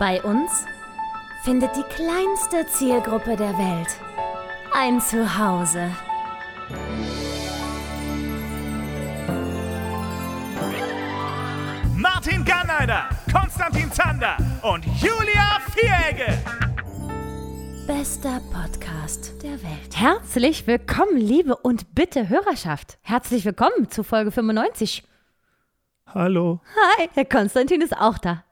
Bei uns findet die kleinste Zielgruppe der Welt ein Zuhause. Martin Garneider, Konstantin Zander und Julia Vieregge. Bester Podcast der Welt. Herzlich willkommen, liebe und bitte Hörerschaft. Herzlich willkommen zu Folge 95. Hallo. Hi, Herr Konstantin ist auch da.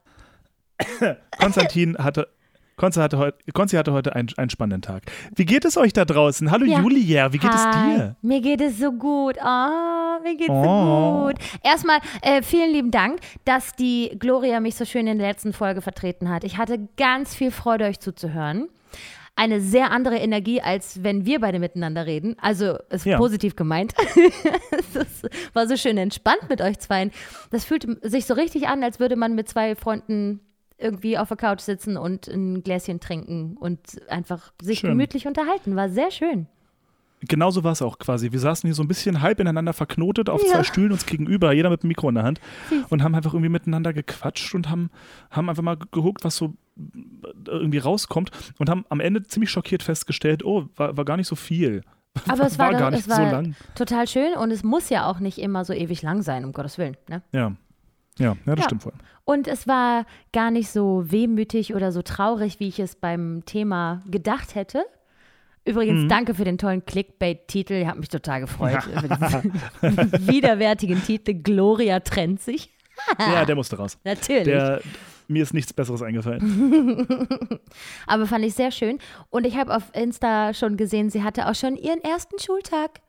Konstantin hatte. Konzi hatte, heut, Konzi hatte heute einen, einen spannenden Tag. Wie geht es euch da draußen? Hallo Ja. Julia, wie geht es Hi, dir? Mir geht es so gut. Oh, mir geht es Oh. so gut. Erstmal äh, vielen lieben Dank, dass die Gloria mich so schön in der letzten Folge vertreten hat. Ich hatte ganz viel Freude, euch zuzuhören. Eine sehr andere Energie, als wenn wir beide miteinander reden. Also, ist Ja. positiv gemeint. Es war so schön entspannt mit euch zweien. Das fühlt sich so richtig an, als würde man mit zwei Freunden irgendwie auf der Couch sitzen und ein Gläschen trinken und einfach sich Schön. gemütlich unterhalten. War sehr schön. Genauso war es auch quasi. Wir saßen hier so ein bisschen halb ineinander verknotet auf Ja. zwei Stühlen uns gegenüber, jeder mit dem Mikro in der Hand und haben einfach irgendwie miteinander gequatscht und haben, haben einfach mal geguckt, was so irgendwie rauskommt und haben am Ende ziemlich schockiert festgestellt, oh, war, war gar nicht so viel. Aber es war, gar doch- nicht es war so lang. total schön und es muss ja auch nicht immer so ewig lang sein, um Gottes Willen. Ne? Ja. Ja, ja, das Ja. stimmt voll. Und es war gar nicht so wehmütig oder so traurig, wie ich es beim Thema gedacht hätte. Übrigens, Mhm. danke für den tollen Clickbait-Titel. Ich habe mich total gefreut über diesen widerwärtigen Titel. Gloria trennt sich. Ja, der musste raus. Natürlich. Der, mir ist nichts Besseres eingefallen. Aber fand ich sehr schön. Und ich habe auf Insta schon gesehen, sie hatte auch schon ihren ersten Schultag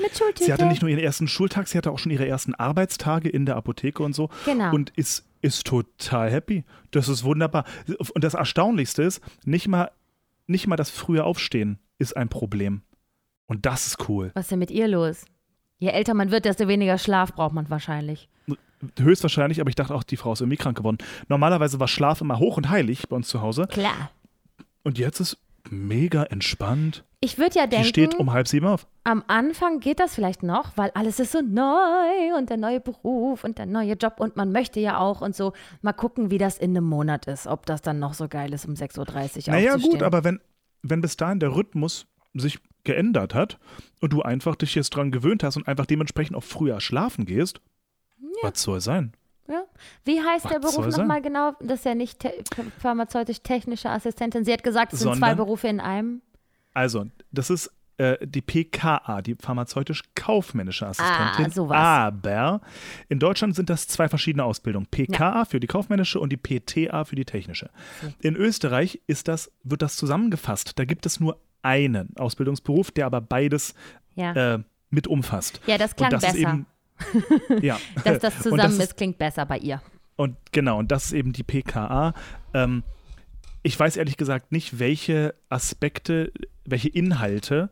mit Schultüte. Sie hatte nicht nur ihren ersten Schultag, sie hatte auch schon ihre ersten Arbeitstage in der Apotheke und so. Genau. Und ist, ist total happy. Das ist wunderbar. Und das Erstaunlichste ist, nicht mal, nicht mal das frühe Aufstehen ist ein Problem. Und das ist cool. Was ist denn mit ihr los? Je älter man wird, desto weniger Schlaf braucht man wahrscheinlich. Höchstwahrscheinlich, aber ich dachte auch, die Frau ist irgendwie krank geworden. Normalerweise war Schlaf immer hoch und heilig bei uns zu Hause. Klar. Und jetzt ist mega entspannt. Ich würde ja Die denken, steht um halb sieben auf. am Anfang geht das vielleicht noch, weil alles ist so neu und der neue Beruf und der neue Job und man möchte ja auch und so. Mal gucken, wie das in einem Monat ist, ob das dann noch so geil ist, um 6.30 Uhr Naja, gut, aber wenn, wenn bis dahin der Rhythmus sich geändert hat und du einfach dich jetzt dran gewöhnt hast und einfach dementsprechend auch früher schlafen gehst, was soll sein? Ja. Wie heißt der Was Beruf soll sein? nochmal genau? Das ist ja nicht te pharmazeutisch-technische Assistentin. Sie hat gesagt, es sind zwei Sondern? Berufe in einem. Also, das ist äh, die PKA, die pharmazeutisch-kaufmännische Assistentin. Ah, sowas. Aber in Deutschland sind das zwei verschiedene Ausbildungen. PKA für die kaufmännische und die PTA für die technische. In Österreich ist das, wird das zusammengefasst. Da gibt es nur einen Ausbildungsberuf, der aber beides Ja, äh, mit umfasst. ja das klang und das besser. ist eben. ja. Dass das zusammen ist ist, klingt besser bei ihr. Und genau, und das ist eben die PKA. Ähm, ich weiß ehrlich gesagt nicht, welche Aspekte, welche Inhalte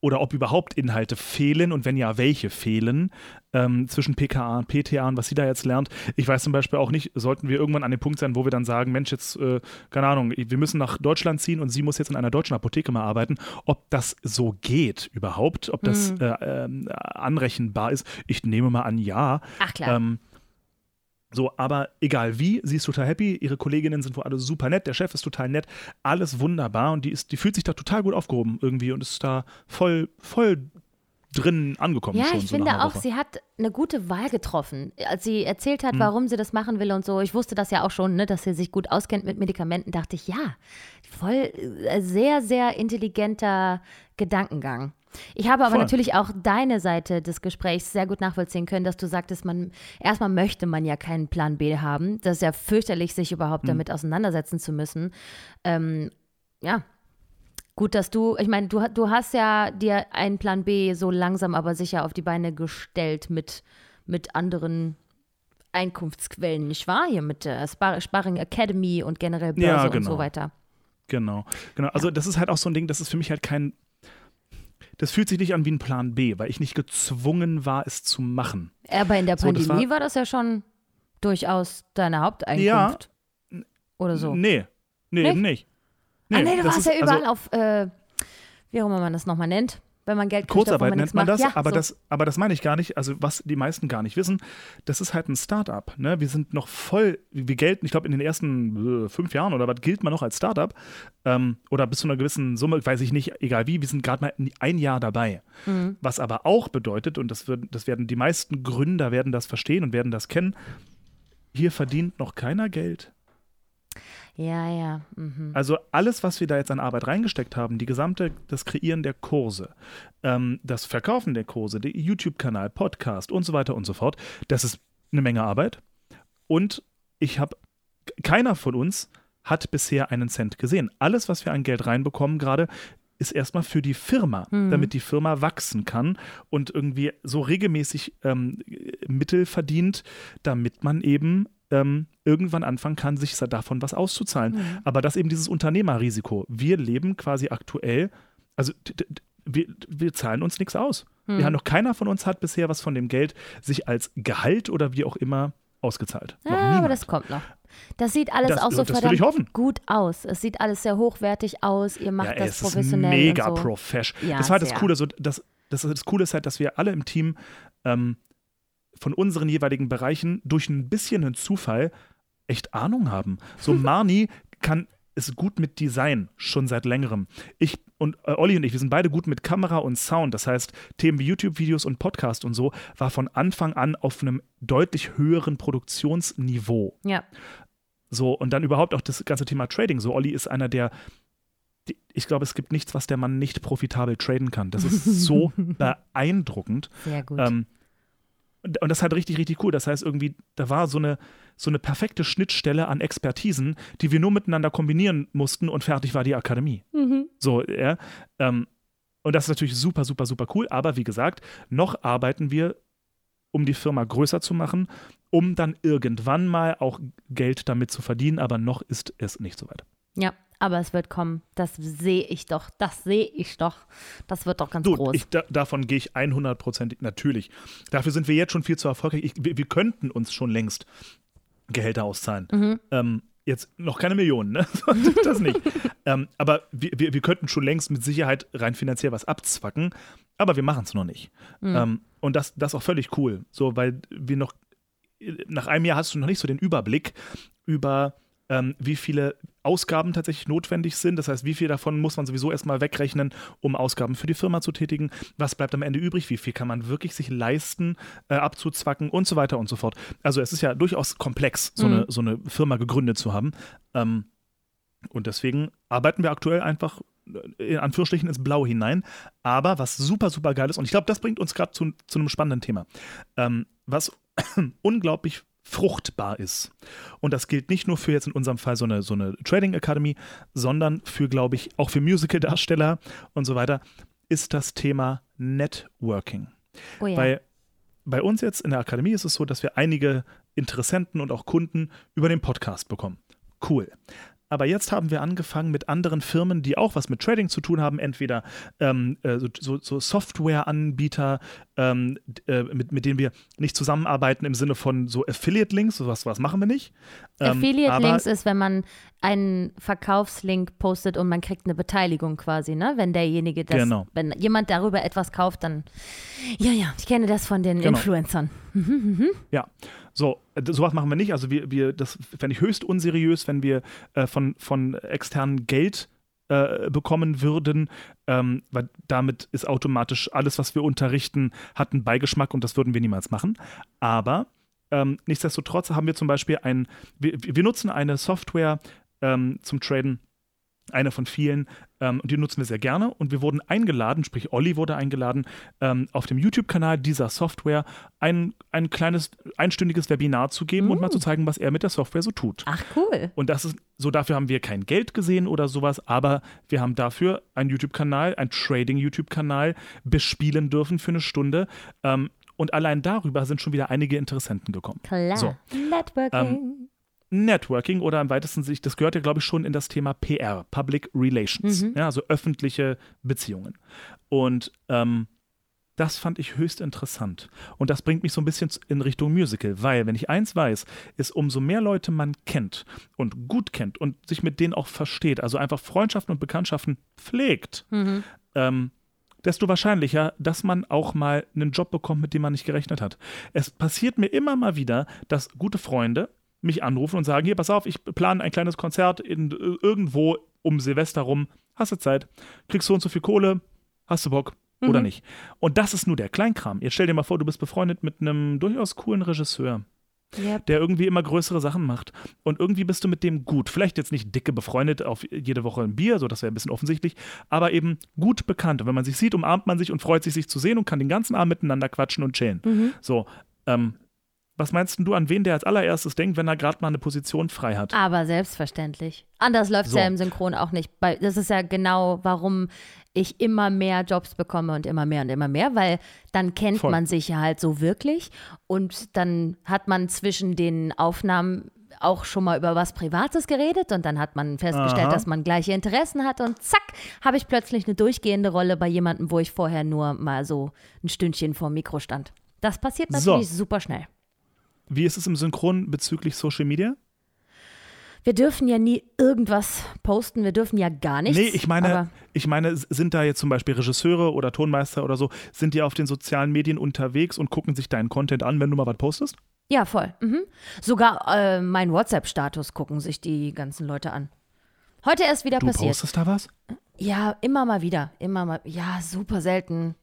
oder ob überhaupt Inhalte fehlen und wenn ja, welche fehlen ähm, zwischen PKA und PTA und was sie da jetzt lernt. Ich weiß zum Beispiel auch nicht, sollten wir irgendwann an dem Punkt sein, wo wir dann sagen, Mensch, jetzt, äh, keine Ahnung, wir müssen nach Deutschland ziehen und sie muss jetzt in einer deutschen Apotheke mal arbeiten, ob das so geht überhaupt, ob das äh, ähm, anrechenbar ist. Ich nehme mal an, ja. Ach klar. Ähm, so, aber egal wie, sie ist total happy, ihre Kolleginnen sind wohl alle super nett, der Chef ist total nett, alles wunderbar und die, ist, die fühlt sich da total gut aufgehoben irgendwie und ist da voll, voll drin angekommen Ja, schon. ich so finde auch, Woche. sie hat eine gute Wahl getroffen. Als sie erzählt hat, warum sie das machen will und so, ich wusste das ja auch schon, ne, dass sie sich gut auskennt mit Medikamenten, dachte ich, ja, voll äh, sehr, sehr intelligenter Gedankengang. Ich habe aber Voll. natürlich auch deine Seite des Gesprächs sehr gut nachvollziehen können, dass du sagtest, man erstmal möchte man ja keinen Plan B haben. Das ist ja fürchterlich, sich überhaupt Hm. damit auseinandersetzen zu müssen. Ähm, ja, Gut, dass du, ich meine, du, du hast ja dir einen Plan B so langsam aber sicher auf die Beine gestellt mit, mit anderen Einkunftsquellen, nicht wahr? Hier mit der Spar Sparring Academy und generell Börse Ja, und genau. so weiter. Genau, genau. Also das ist halt auch so ein Ding, das ist für mich halt kein, das fühlt sich nicht an wie ein Plan B, weil ich nicht gezwungen war, es zu machen. Aber in der So, das Pandemie war- war, das ja schon durchaus deine Haupteinkunft. Oder so. Nee, nee, Nicht? eben nicht. ah, nee, du warst ist- ja überall also, auf, äh, wie auch immer man das nochmal nennt, wenn man Geld kriegt, Kurzarbeit man nennt man das, ja, aber, so. das, aber das meine ich gar nicht. Also, was die meisten gar nicht wissen, das ist halt ein Start-up. Ne? Wir sind noch voll, wir gelten, ich glaube, in den ersten äh, fünf Jahren oder was gilt man noch als Start-up ähm, oder bis zu einer gewissen Summe, weiß ich nicht, egal wie, wir sind gerade mal ein Jahr dabei. Mhm. Was aber auch bedeutet, und das, wird, das werden die meisten Gründer werden das verstehen und werden das kennen, hier verdient noch keiner Geld. Ja, ja. Mhm. Also alles, was wir da jetzt an Arbeit reingesteckt haben, die gesamte, das Kreieren der Kurse, ähm, das Verkaufen der Kurse, der YouTube-Kanal, Podcast und so weiter und so fort, das ist eine Menge Arbeit. Und ich habe, keiner von uns hat bisher einen Cent gesehen. Alles, was wir an Geld reinbekommen gerade, ist erstmal für die Firma, Mhm. damit die Firma wachsen kann und irgendwie so regelmäßig ähm, Mittel verdient, damit man eben ähm, irgendwann anfangen kann, sich davon was auszuzahlen. Mhm. Aber das eben dieses Unternehmerrisiko. Wir leben quasi aktuell, also wir, wir zahlen uns nichts aus. Mhm. Wir haben noch keiner von uns hat bisher was von dem Geld sich als Gehalt oder wie auch immer ausgezahlt. Noch Ja, aber niemand. das kommt noch. Das sieht alles Das- auch so verdammt gut aus. Es sieht alles sehr hochwertig aus. Ihr macht ja, das es professionell. ist mega so. professional. Ja, das war das. Coole. So, das, das, das Coole ist halt, dass wir alle im Team ähm, von unseren jeweiligen Bereichen durch ein bisschen einen Zufall echt Ahnung haben. So Marni kann ist gut mit Design schon seit längerem. Ich und äh, Olli und ich, wir sind beide gut mit Kamera und Sound. Das heißt, Themen wie YouTube-Videos und Podcast und so war von Anfang an auf einem deutlich höheren Produktionsniveau. Ja. So, und dann überhaupt auch das ganze Thema Trading. So, Olli ist einer der, die, ich glaube, es gibt nichts, was der Mann nicht profitabel traden kann. Das ist so beeindruckend. Sehr gut. Ähm, und, und das ist halt richtig, richtig cool. Das heißt, irgendwie, da war so eine, so eine perfekte Schnittstelle an Expertisen, die wir nur miteinander kombinieren mussten und fertig war die Akademie. mhm. So, ja. Ähm, und das ist natürlich super, super, super cool. Aber wie gesagt, noch arbeiten wir, um die Firma größer zu machen, um dann irgendwann mal auch Geld damit zu verdienen. Aber noch ist es nicht so weit. Ja, aber es wird kommen. Das sehe ich doch. Das sehe ich doch. Das wird doch ganz Du, groß. ich, da, davon gehe ich 100% natürlich. Dafür sind wir jetzt schon viel zu erfolgreich. Ich, wir, wir könnten uns schon längst Gehälter auszahlen. Mhm. Ähm, jetzt noch keine Millionen, ne? das nicht. ähm, aber wir, wir, wir könnten schon längst mit Sicherheit rein finanziell was abzwacken, aber wir machen es noch nicht. Mhm. Ähm, und das, das ist auch völlig cool, so, weil wir noch, nach einem Jahr hast du noch nicht so den Überblick über, ähm, wie viele Ausgaben tatsächlich notwendig sind. Das heißt, wie viel davon muss man sowieso erstmal wegrechnen, um Ausgaben für die Firma zu tätigen. Was bleibt am Ende übrig? Wie viel kann man wirklich sich leisten, äh, abzuzwacken und so weiter und so fort. Also es ist ja durchaus komplex, so, Mhm. eine, so eine Firma gegründet zu haben. Ähm, und deswegen arbeiten wir aktuell einfach äh, in Anführungsstrichen ins Blaue hinein. Aber was super, super geil ist, und ich glaube, das bringt uns gerade zu, zu einem spannenden Thema, ähm, was unglaublich fruchtbar ist. Und das gilt nicht nur für jetzt in unserem Fall so eine, so eine Trading Academy, sondern für, glaube ich, auch für Musical-Darsteller und so weiter, ist das Thema Networking. oh ja. Weil bei uns jetzt in der Akademie ist es so, dass wir einige Interessenten und auch Kunden über den Podcast bekommen. Cool. Aber jetzt haben wir angefangen mit anderen Firmen, die auch was mit Trading zu tun haben, entweder ähm, äh, so, so Software-Anbieter, ähm, äh, mit, mit denen wir nicht zusammenarbeiten im Sinne von so Affiliate-Links, sowas was machen wir nicht. Ähm, Affiliate-Links ist, wenn man einen Verkaufslink postet und man kriegt eine Beteiligung quasi, ne? Wenn derjenige das, Genau. wenn jemand darüber etwas kauft, dann, ja, ja, ich kenne das von den Genau. Influencern. Ja, so, äh, sowas machen wir nicht. Also wir, wir das fände ich höchst unseriös, wenn wir äh, von, von externen Geld äh, bekommen würden, ähm, weil damit ist automatisch alles, was wir unterrichten, hat einen Beigeschmack und das würden wir niemals machen. Aber ähm, nichtsdestotrotz haben wir zum Beispiel ein, wir, wir nutzen eine Software ähm, zum Traden, eine von vielen, ähm, und die nutzen wir sehr gerne. Und wir wurden eingeladen, sprich Olli wurde eingeladen, ähm, auf dem YouTube-Kanal dieser Software ein, ein kleines einstündiges Webinar zu geben und mal zu zeigen, was er mit der Software so tut. Ach, cool. Und das ist so, dafür haben wir kein Geld gesehen oder sowas, aber wir haben dafür einen YouTube-Kanal, einen Trading-YouTube-Kanal bespielen dürfen für eine Stunde. Ähm, und allein darüber sind schon wieder einige Interessenten gekommen. Klar. So. Networking. Networking oder im weitesten Sicht, das gehört ja, glaube ich, schon in das Thema PR, Public Relations, Mhm. ja, also öffentliche Beziehungen. Und ähm, das fand ich höchst interessant. Und das bringt mich so ein bisschen in Richtung Musical, weil, wenn ich eins weiß, ist, umso mehr Leute man kennt und gut kennt und sich mit denen auch versteht, also einfach Freundschaften und Bekanntschaften pflegt, Mhm. ähm, desto wahrscheinlicher, dass man auch mal einen Job bekommt, mit dem man nicht gerechnet hat. Es passiert mir immer mal wieder, dass gute Freunde mich anrufen und sagen, hier, pass auf, ich plane ein kleines Konzert in, irgendwo um Silvester rum, hast du Zeit, kriegst so und so viel Kohle, hast du Bock oder Mhm. nicht. Und das ist nur der Kleinkram. Jetzt stell dir mal vor, du bist befreundet mit einem durchaus coolen Regisseur Yep. der irgendwie immer größere Sachen macht. Und irgendwie bist du mit dem gut. Vielleicht jetzt nicht dicke befreundet auf jede Woche ein Bier, so das wäre ein bisschen offensichtlich, aber eben gut bekannt. Und wenn man sich sieht, umarmt man sich und freut sich, sich zu sehen und kann den ganzen Abend miteinander quatschen und chillen. Mhm. So, ähm, was meinst du, an wen der als allererstes denkt, wenn er gerade mal eine Position frei hat? Aber selbstverständlich. Anders läuft es So. ja im Synchron auch nicht. Das ist ja genau, warum ich immer mehr Jobs bekomme und immer mehr und immer mehr, weil dann kennt Voll. man sich ja halt so wirklich und dann hat man zwischen den Aufnahmen auch schon mal über was Privates geredet und dann hat man festgestellt, Aha. dass man gleiche Interessen hat und zack, habe ich plötzlich eine durchgehende Rolle bei jemandem, wo ich vorher nur mal so ein Stündchen vor dem Mikro stand. Das passiert So. natürlich super schnell. Wie ist es im Synchron bezüglich Social Media? Wir dürfen ja nie irgendwas posten, wir dürfen ja gar nichts. Nee, ich meine, ich meine, sind da jetzt zum Beispiel Regisseure oder Tonmeister oder so, sind die auf den sozialen Medien unterwegs und gucken sich deinen Content an, wenn du mal was postest? Ja, voll. Mhm. Sogar äh, mein WhatsApp-Status gucken sich die ganzen Leute an. Heute erst wieder Du passiert. postest da was? Ja, immer mal wieder. Immer mal. Ja, super selten.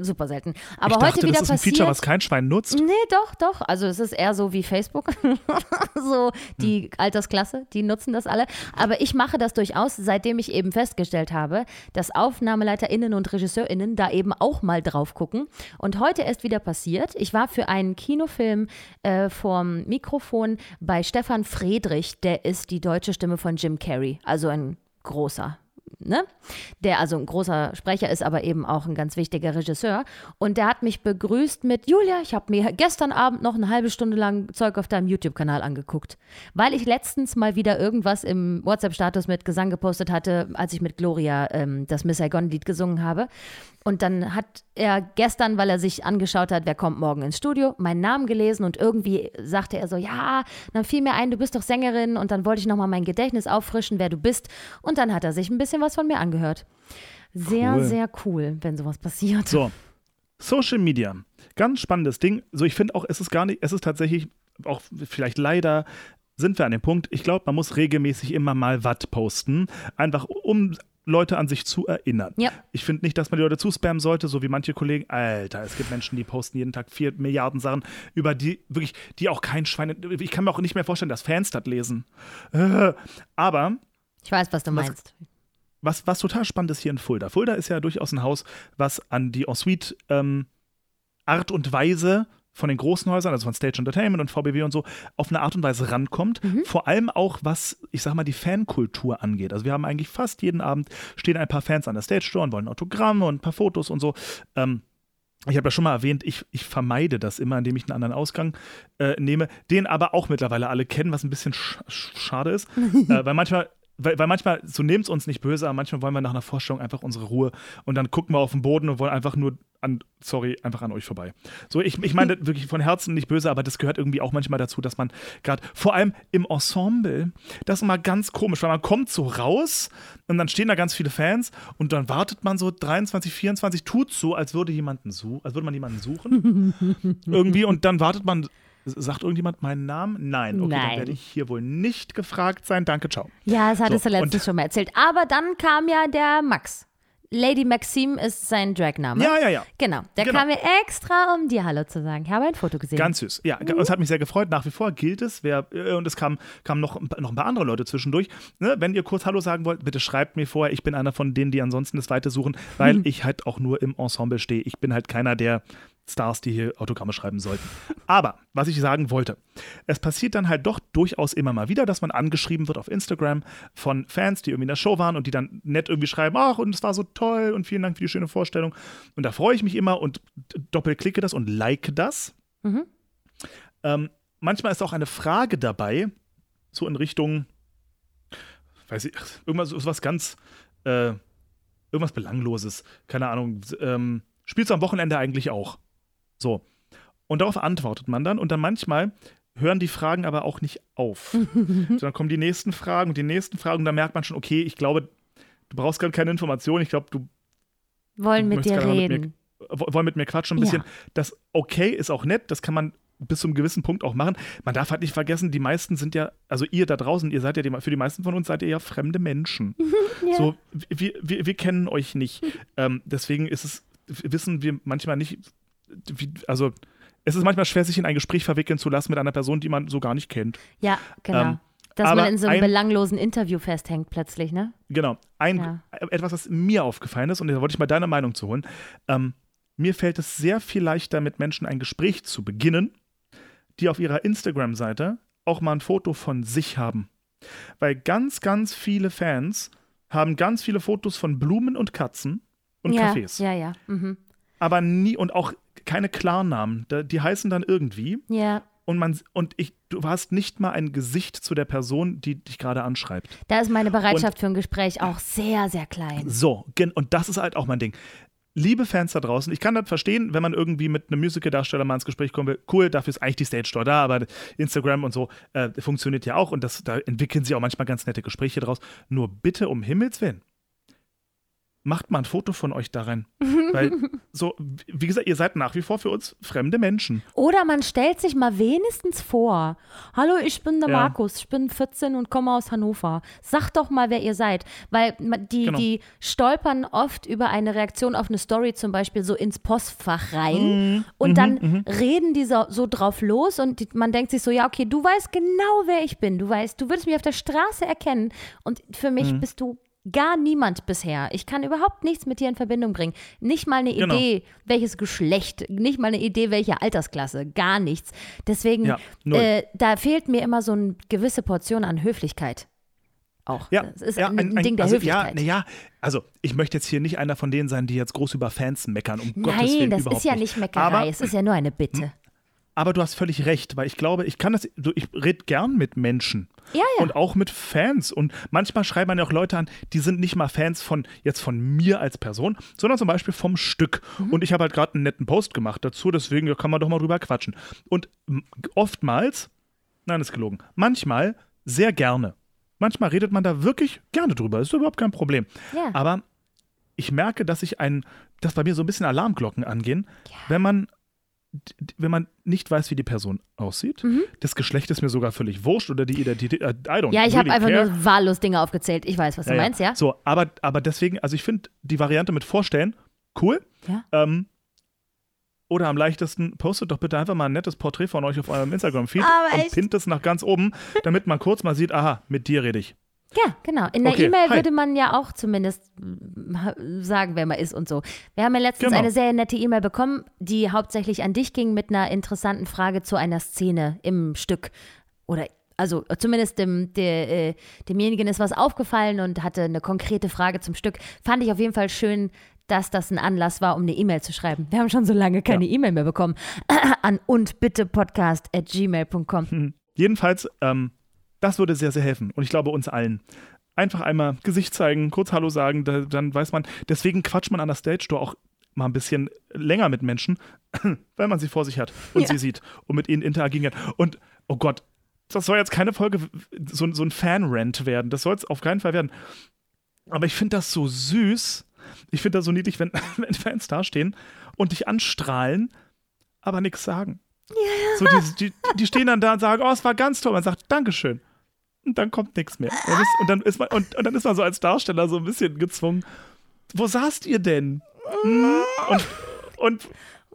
Super selten. Aber ich dachte, heute wieder das ist ein passiert. Feature, was kein Schwein nutzt. Nee, doch, doch. Also es ist eher so wie Facebook. so die Altersklasse, die nutzen das alle. Aber ich mache das durchaus, seitdem ich eben festgestellt habe, dass AufnahmeleiterInnen und RegisseurInnen da eben auch mal drauf gucken. Und heute ist wieder passiert. Ich war für einen Kinofilm äh, vorm Mikrofon bei Stefan Friedrich, der ist die deutsche Stimme von Jim Carrey. Also ein großer ne? der also ein großer Sprecher ist, aber eben auch ein ganz wichtiger Regisseur. Und der hat mich begrüßt mit, Julia, ich habe mir gestern Abend noch eine halbe Stunde lang Zeug auf deinem YouTube-Kanal angeguckt, weil ich letztens mal wieder irgendwas im WhatsApp-Status mit Gesang gepostet hatte, als ich mit Gloria ähm, das Miss Saigon-Lied gesungen habe. Und dann hat er gestern, weil er sich angeschaut hat, wer kommt morgen ins Studio, meinen Namen gelesen und irgendwie sagte er so, ja, dann fiel mir ein, du bist doch Sängerin und dann wollte ich nochmal mein Gedächtnis auffrischen, wer du bist. Und dann hat er sich ein bisschen was von mir angehört. Sehr, Cool. sehr cool, wenn sowas passiert. So, Social Media. Ganz spannendes Ding. So, ich finde auch, es ist gar nicht, es ist tatsächlich auch vielleicht leider sind wir an dem Punkt, ich glaube, man muss regelmäßig immer mal was posten, einfach um Leute an sich zu erinnern. Ja. Ich finde nicht, dass man die Leute zuspammen sollte, so wie manche Kollegen. Alter, es gibt Menschen, die posten jeden Tag vier Milliarden Sachen, über die wirklich, die auch kein Schwein. Ich kann mir auch nicht mehr vorstellen, dass Fans das lesen. Äh, aber Ich weiß, was du Was- meinst. was, was total spannend ist hier in Fulda. Fulda ist ja durchaus ein Haus, was an die Ensuite ähm, Art und Weise von den großen Häusern, also von Stage Entertainment und VBW und so, auf eine Art und Weise rankommt. Vor allem auch, was, ich sag mal, die Fankultur angeht. Also wir haben eigentlich fast jeden Abend stehen ein paar Fans an der Stage Store und wollen Autogramme und ein paar Fotos und so. Ähm, ich habe ja schon mal erwähnt, ich, ich vermeide das immer, indem ich einen anderen Ausgang äh, nehme, den aber auch mittlerweile alle kennen, was ein bisschen sch sch schade ist. äh, weil manchmal, weil, weil manchmal, so nehmt es uns nicht böse, aber manchmal wollen wir nach einer Vorstellung einfach unsere Ruhe und dann gucken wir auf den Boden und wollen einfach nur an, sorry, einfach an euch vorbei. So, ich, ich meine wirklich von Herzen nicht böse, aber das gehört irgendwie auch manchmal dazu, dass man gerade, vor allem im Ensemble, das ist immer ganz komisch, weil man kommt so raus und dann stehen da ganz viele Fans und dann wartet man so 23, 24, tut so, als würde jemanden suchen, als würde man jemanden suchen. irgendwie und dann wartet man. Sagt irgendjemand meinen Namen? Nein. Okay, dann Nein. werde ich hier wohl nicht gefragt sein. Danke, ciao. Ja, das hattest So, du letztens schon mal erzählt. Aber dann kam ja der Max. Lady Maxime ist sein Dragname. Ja, ja, ja. Genau. Der Genau. kam mir extra, um dir Hallo zu sagen. Ich habe ein Foto gesehen. Ganz süß. Ja, es hat mich sehr gefreut. Nach wie vor gilt es. Wer, äh, und es kamen kam noch, ein paar- noch ein paar andere Leute zwischendurch. Ne, wenn ihr kurz Hallo sagen wollt, bitte schreibt mir vorher. Ich bin einer von denen, die ansonsten das Weite suchen, weil ich halt auch nur im Ensemble stehe. Ich bin halt keiner der Stars, die hier Autogramme schreiben sollten. Aber, was ich sagen wollte, es passiert dann halt doch durchaus immer mal wieder, dass man angeschrieben wird auf Instagram von Fans, die irgendwie in der Show waren und die dann nett irgendwie schreiben, ach, und es war so toll und vielen Dank für die schöne Vorstellung. Und da freue ich mich immer und doppelklicke das und like das. Ähm, manchmal ist auch eine Frage dabei, so in Richtung, weiß ich, irgendwas so was ganz, äh, irgendwas Belangloses, keine Ahnung, ähm, spielst du am Wochenende eigentlich auch? So. Und darauf antwortet man dann und dann manchmal hören die Fragen aber auch nicht auf. dann kommen die nächsten Fragen und die nächsten Fragen und dann merkt man schon, okay, ich glaube, du brauchst gerade keine Information, ich glaube, du Wollen Du mit dir reden. Mit mir, wo- wollen mit mir quatschen ein Ja. bisschen. Das okay ist auch nett, das kann man bis zu einem gewissen Punkt auch machen. Man darf halt nicht vergessen, die meisten sind ja, also ihr da draußen, ihr seid ja, die, für die meisten von uns seid ihr ja fremde Menschen. Ja. So, wir, wir, wir kennen euch nicht. ähm, deswegen ist es, wissen wir manchmal nicht, wie, also es ist manchmal schwer, sich in ein Gespräch verwickeln zu lassen mit einer Person, die man so gar nicht kennt. Ja, genau. Ähm, Dass man in so einem ein- belanglosen Interview festhängt plötzlich, ne? Genau. Ein, Ja. Etwas, was mir aufgefallen ist, und da wollte ich mal deine Meinung zu holen. Ähm, mir fällt es sehr viel leichter, mit Menschen ein Gespräch zu beginnen, die auf ihrer Instagram-Seite auch mal ein Foto von sich haben. Weil ganz, ganz viele Fans haben ganz viele Fotos von Blumen und Katzen und ja, Cafés. Ja, ja. Mhm. Aber nie und auch keine Klarnamen. Die heißen dann irgendwie. Ja. Und man und ich, du hast nicht mal ein Gesicht zu der Person, die dich gerade anschreibt. Da ist meine Bereitschaft für ein Gespräch auch sehr, sehr klein. So, und das ist halt auch mein Ding. Liebe Fans da draußen, ich kann das verstehen, wenn man irgendwie mit einem Musical-Darsteller mal ins Gespräch kommen will. Cool, dafür ist eigentlich die Stage Door da, aber Instagram und so äh, funktioniert ja auch und das, da entwickeln sich auch manchmal ganz nette Gespräche draus. Nur bitte um Himmels Willen, macht mal ein Foto von euch da rein. Weil, so, wie gesagt, ihr seid nach wie vor für uns fremde Menschen. Oder man stellt sich mal wenigstens vor. Hallo, ich bin der Ja. Markus, ich bin 14 und komme aus Hannover. Sagt doch mal, wer ihr seid. Weil die, Genau. die stolpern oft über eine Reaktion auf eine Story zum Beispiel so ins Postfach rein. Mhm. Und dann reden die so, so drauf los und die, man denkt sich so, ja, okay, du weißt genau, wer ich bin. Du weißt, du würdest mich auf der Straße erkennen. Und für mich Mhm. bist du gar niemand bisher. Ich kann überhaupt nichts mit dir in Verbindung bringen. Nicht mal eine Genau. Idee, welches Geschlecht, nicht mal eine Idee, welche Altersklasse, gar nichts. Deswegen, Ja, äh, da fehlt mir immer so eine gewisse Portion an Höflichkeit. Auch. Ja, das ist ja, ein, ein Ding der also, Höflichkeit. Ja, ja, also ich möchte jetzt hier nicht einer von denen sein, die jetzt groß über Fans meckern. Um Gottes Nein, Willen, das ist ja nicht Meckerei, Aber, Hm? es ist ja nur eine Bitte. Aber du hast völlig recht, weil ich glaube, ich kann das, ich rede gern mit Menschen. Ja, ja. Und auch mit Fans. Und manchmal schreiben man ja auch Leute an, die sind nicht mal Fans von jetzt von mir als Person, sondern zum Beispiel vom Stück. Mhm. Und ich habe halt gerade einen netten Post gemacht dazu, deswegen ja, kann man doch mal drüber quatschen. Und oftmals, nein, ist gelogen, manchmal sehr gerne. Manchmal redet man da wirklich gerne drüber, ist überhaupt kein Problem. Ja. Aber ich merke, dass ich ein, dass bei mir so ein bisschen Alarmglocken angehen, wenn man wenn man nicht weiß, wie die Person aussieht, das Geschlecht ist mir sogar völlig wurscht oder die Identität, äh, I don't Mhm. Ja, ich habe really einfach care. nur wahllos Dinge aufgezählt. Ich weiß, was du meinst, ja? So, aber, aber deswegen, also ich finde die Variante mit Vorstellen cool. Ja. Ähm, oder am leichtesten, postet doch bitte einfach mal ein nettes Porträt von euch auf eurem Instagram-Feed und pinnt es nach ganz oben, damit man kurz mal sieht, aha, mit dir rede ich. Ja, genau. In der Okay, E-Mail würde man ja auch zumindest mm, sagen, wer man ist und so. Wir haben ja letztens Genau. eine sehr nette E-Mail bekommen, die hauptsächlich an dich ging mit einer interessanten Frage zu einer Szene im Stück. Oder also zumindest dem, der, äh, demjenigen ist was aufgefallen und hatte eine konkrete Frage zum Stück. Fand ich auf jeden Fall schön, dass das ein Anlass war, um eine E-Mail zu schreiben. Wir haben schon so lange keine E-Mail mehr bekommen. an und bitte podcast at gmail.com. Jedenfalls, ähm, das würde sehr, sehr helfen. Und ich glaube uns allen. Einfach einmal Gesicht zeigen, kurz Hallo sagen, da, dann weiß man. Deswegen quatscht man an der Stage Door auch mal ein bisschen länger mit Menschen, weil man sie vor sich hat und Ja. sie sieht und mit ihnen interagieren kann. Und, oh Gott, das soll jetzt keine Folge, so, so ein Fan-Rant werden. Das soll es auf keinen Fall werden. Aber ich finde das so süß. Ich finde das so niedlich, wenn, wenn Fans dastehen und dich anstrahlen, aber nichts sagen. So, die, die, die stehen dann da und sagen, oh, es war ganz toll. Man sagt, Dankeschön. Und dann kommt nichts mehr. Und, das, und, dann ist man, und, und dann ist man so als Darsteller so ein bisschen gezwungen. Wo saßt ihr denn? Hm? Und, und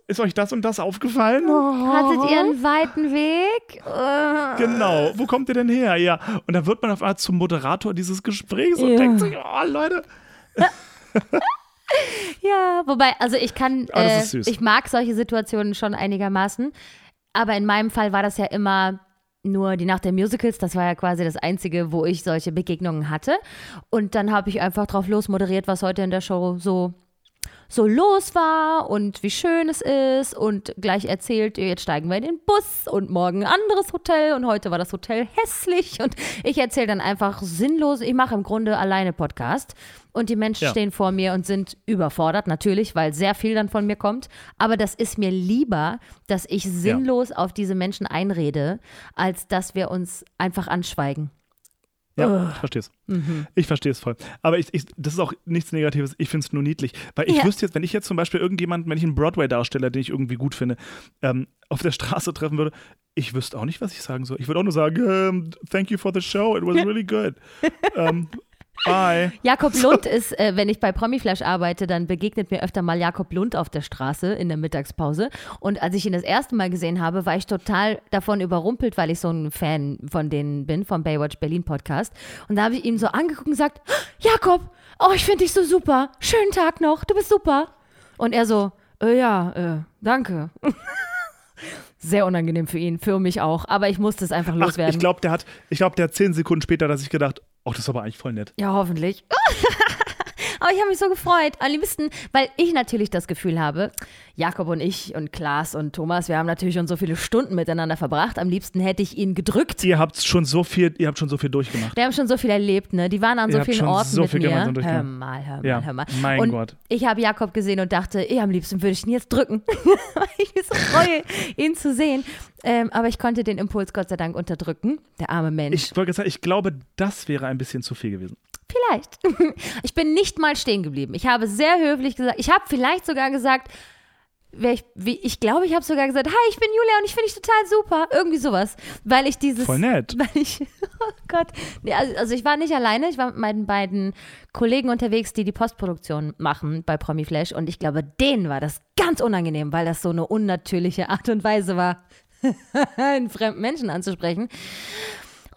ist euch das und das aufgefallen? Hattet ihr einen weiten Weg? Äh, Genau. Wo kommt ihr denn her? Ja. Und dann wird man auf einmal zum Moderator dieses Gesprächs und Ja. denkt sich, oh, Leute. Ja, wobei, also ich kann, das äh, ist süß. ich mag solche Situationen schon einigermaßen. Aber in meinem Fall war das ja immer nur die Nacht der Musicals. Das war ja quasi das Einzige, wo ich solche Begegnungen hatte. Und dann habe ich einfach drauf los moderiert, was heute in der Show so so los war und wie schön es ist und gleich erzählt, jetzt steigen wir in den Bus und morgen ein anderes Hotel und heute war das Hotel hässlich und ich erzähle dann einfach sinnlos, ich mache im Grunde alleine Podcast und die Menschen Ja. stehen vor mir und sind überfordert, natürlich, weil sehr viel dann von mir kommt, aber das ist mir lieber, dass ich sinnlos auf diese Menschen einrede, als dass wir uns einfach anschweigen. Ja, ich verstehe es. Mhm. Ich verstehe es voll. Aber ich, ich, das ist auch nichts Negatives. Ich finde es nur niedlich. Weil ich Ja. wüsste jetzt, wenn ich jetzt zum Beispiel irgendjemanden, wenn ich einen Broadway-Darsteller, den ich irgendwie gut finde, ähm, auf der Straße treffen würde, ich wüsste auch nicht, was ich sagen soll. Ich würde auch nur sagen, ähm, thank you for the show, it was really good. ähm, bye. Jakob Lund ist, äh, wenn ich bei Promiflash arbeite, dann begegnet mir öfter mal Jakob Lund auf der Straße in der Mittagspause. Und als ich ihn das erste Mal gesehen habe, war ich total davon überrumpelt, weil ich so ein Fan von denen bin, vom Baywatch Berlin Podcast. Und da habe ich ihn so angeguckt und gesagt, Jakob, oh, ich finde dich so super. Schönen Tag noch, du bist super. Und er so, äh, ja, äh, danke. Sehr unangenehm für ihn, für mich auch. Aber ich musste es einfach Ach, loswerden. ich glaube, der hat, ich glaube, der hat zehn Sekunden später, dass ich gedacht, oh, das ist aber eigentlich voll nett. Ja, hoffentlich. Aber ich habe mich so gefreut. Am liebsten, weil ich natürlich das Gefühl habe, Jakob und ich und Klaas und Thomas, wir haben natürlich schon so viele Stunden miteinander verbracht. Am liebsten hätte ich ihn gedrückt. Ihr habt schon so viel, ihr habt schon so viel durchgemacht. Wir haben schon so viel erlebt, ne? Die waren an Ihr so vielen schon Orten so mit viel mir. Hör mal, hör mal, Ja, hör mal. mein und Gott. Ich habe Jakob gesehen und dachte, eh, am liebsten würde ich ihn jetzt drücken, weil ich mich so freue, ihn zu sehen. Ähm, aber ich konnte den Impuls Gott sei Dank unterdrücken. Der arme Mensch. Ich wollte sagen, ich glaube, das wäre ein bisschen zu viel gewesen. Vielleicht. Ich bin nicht mal stehen geblieben. Ich habe sehr höflich gesagt, ich habe vielleicht sogar gesagt, ich, wie, ich glaube, ich habe sogar gesagt, hi, ich bin Julia und ich finde dich total super. Irgendwie sowas. Weil ich dieses. Voll nett. Weil ich, oh Gott. Nee, also, also ich war nicht alleine, ich war mit meinen beiden Kollegen unterwegs, die die Postproduktion machen bei Promi Flash und ich glaube, denen war das ganz unangenehm, weil das so eine unnatürliche Art und Weise war, einen fremden Menschen anzusprechen.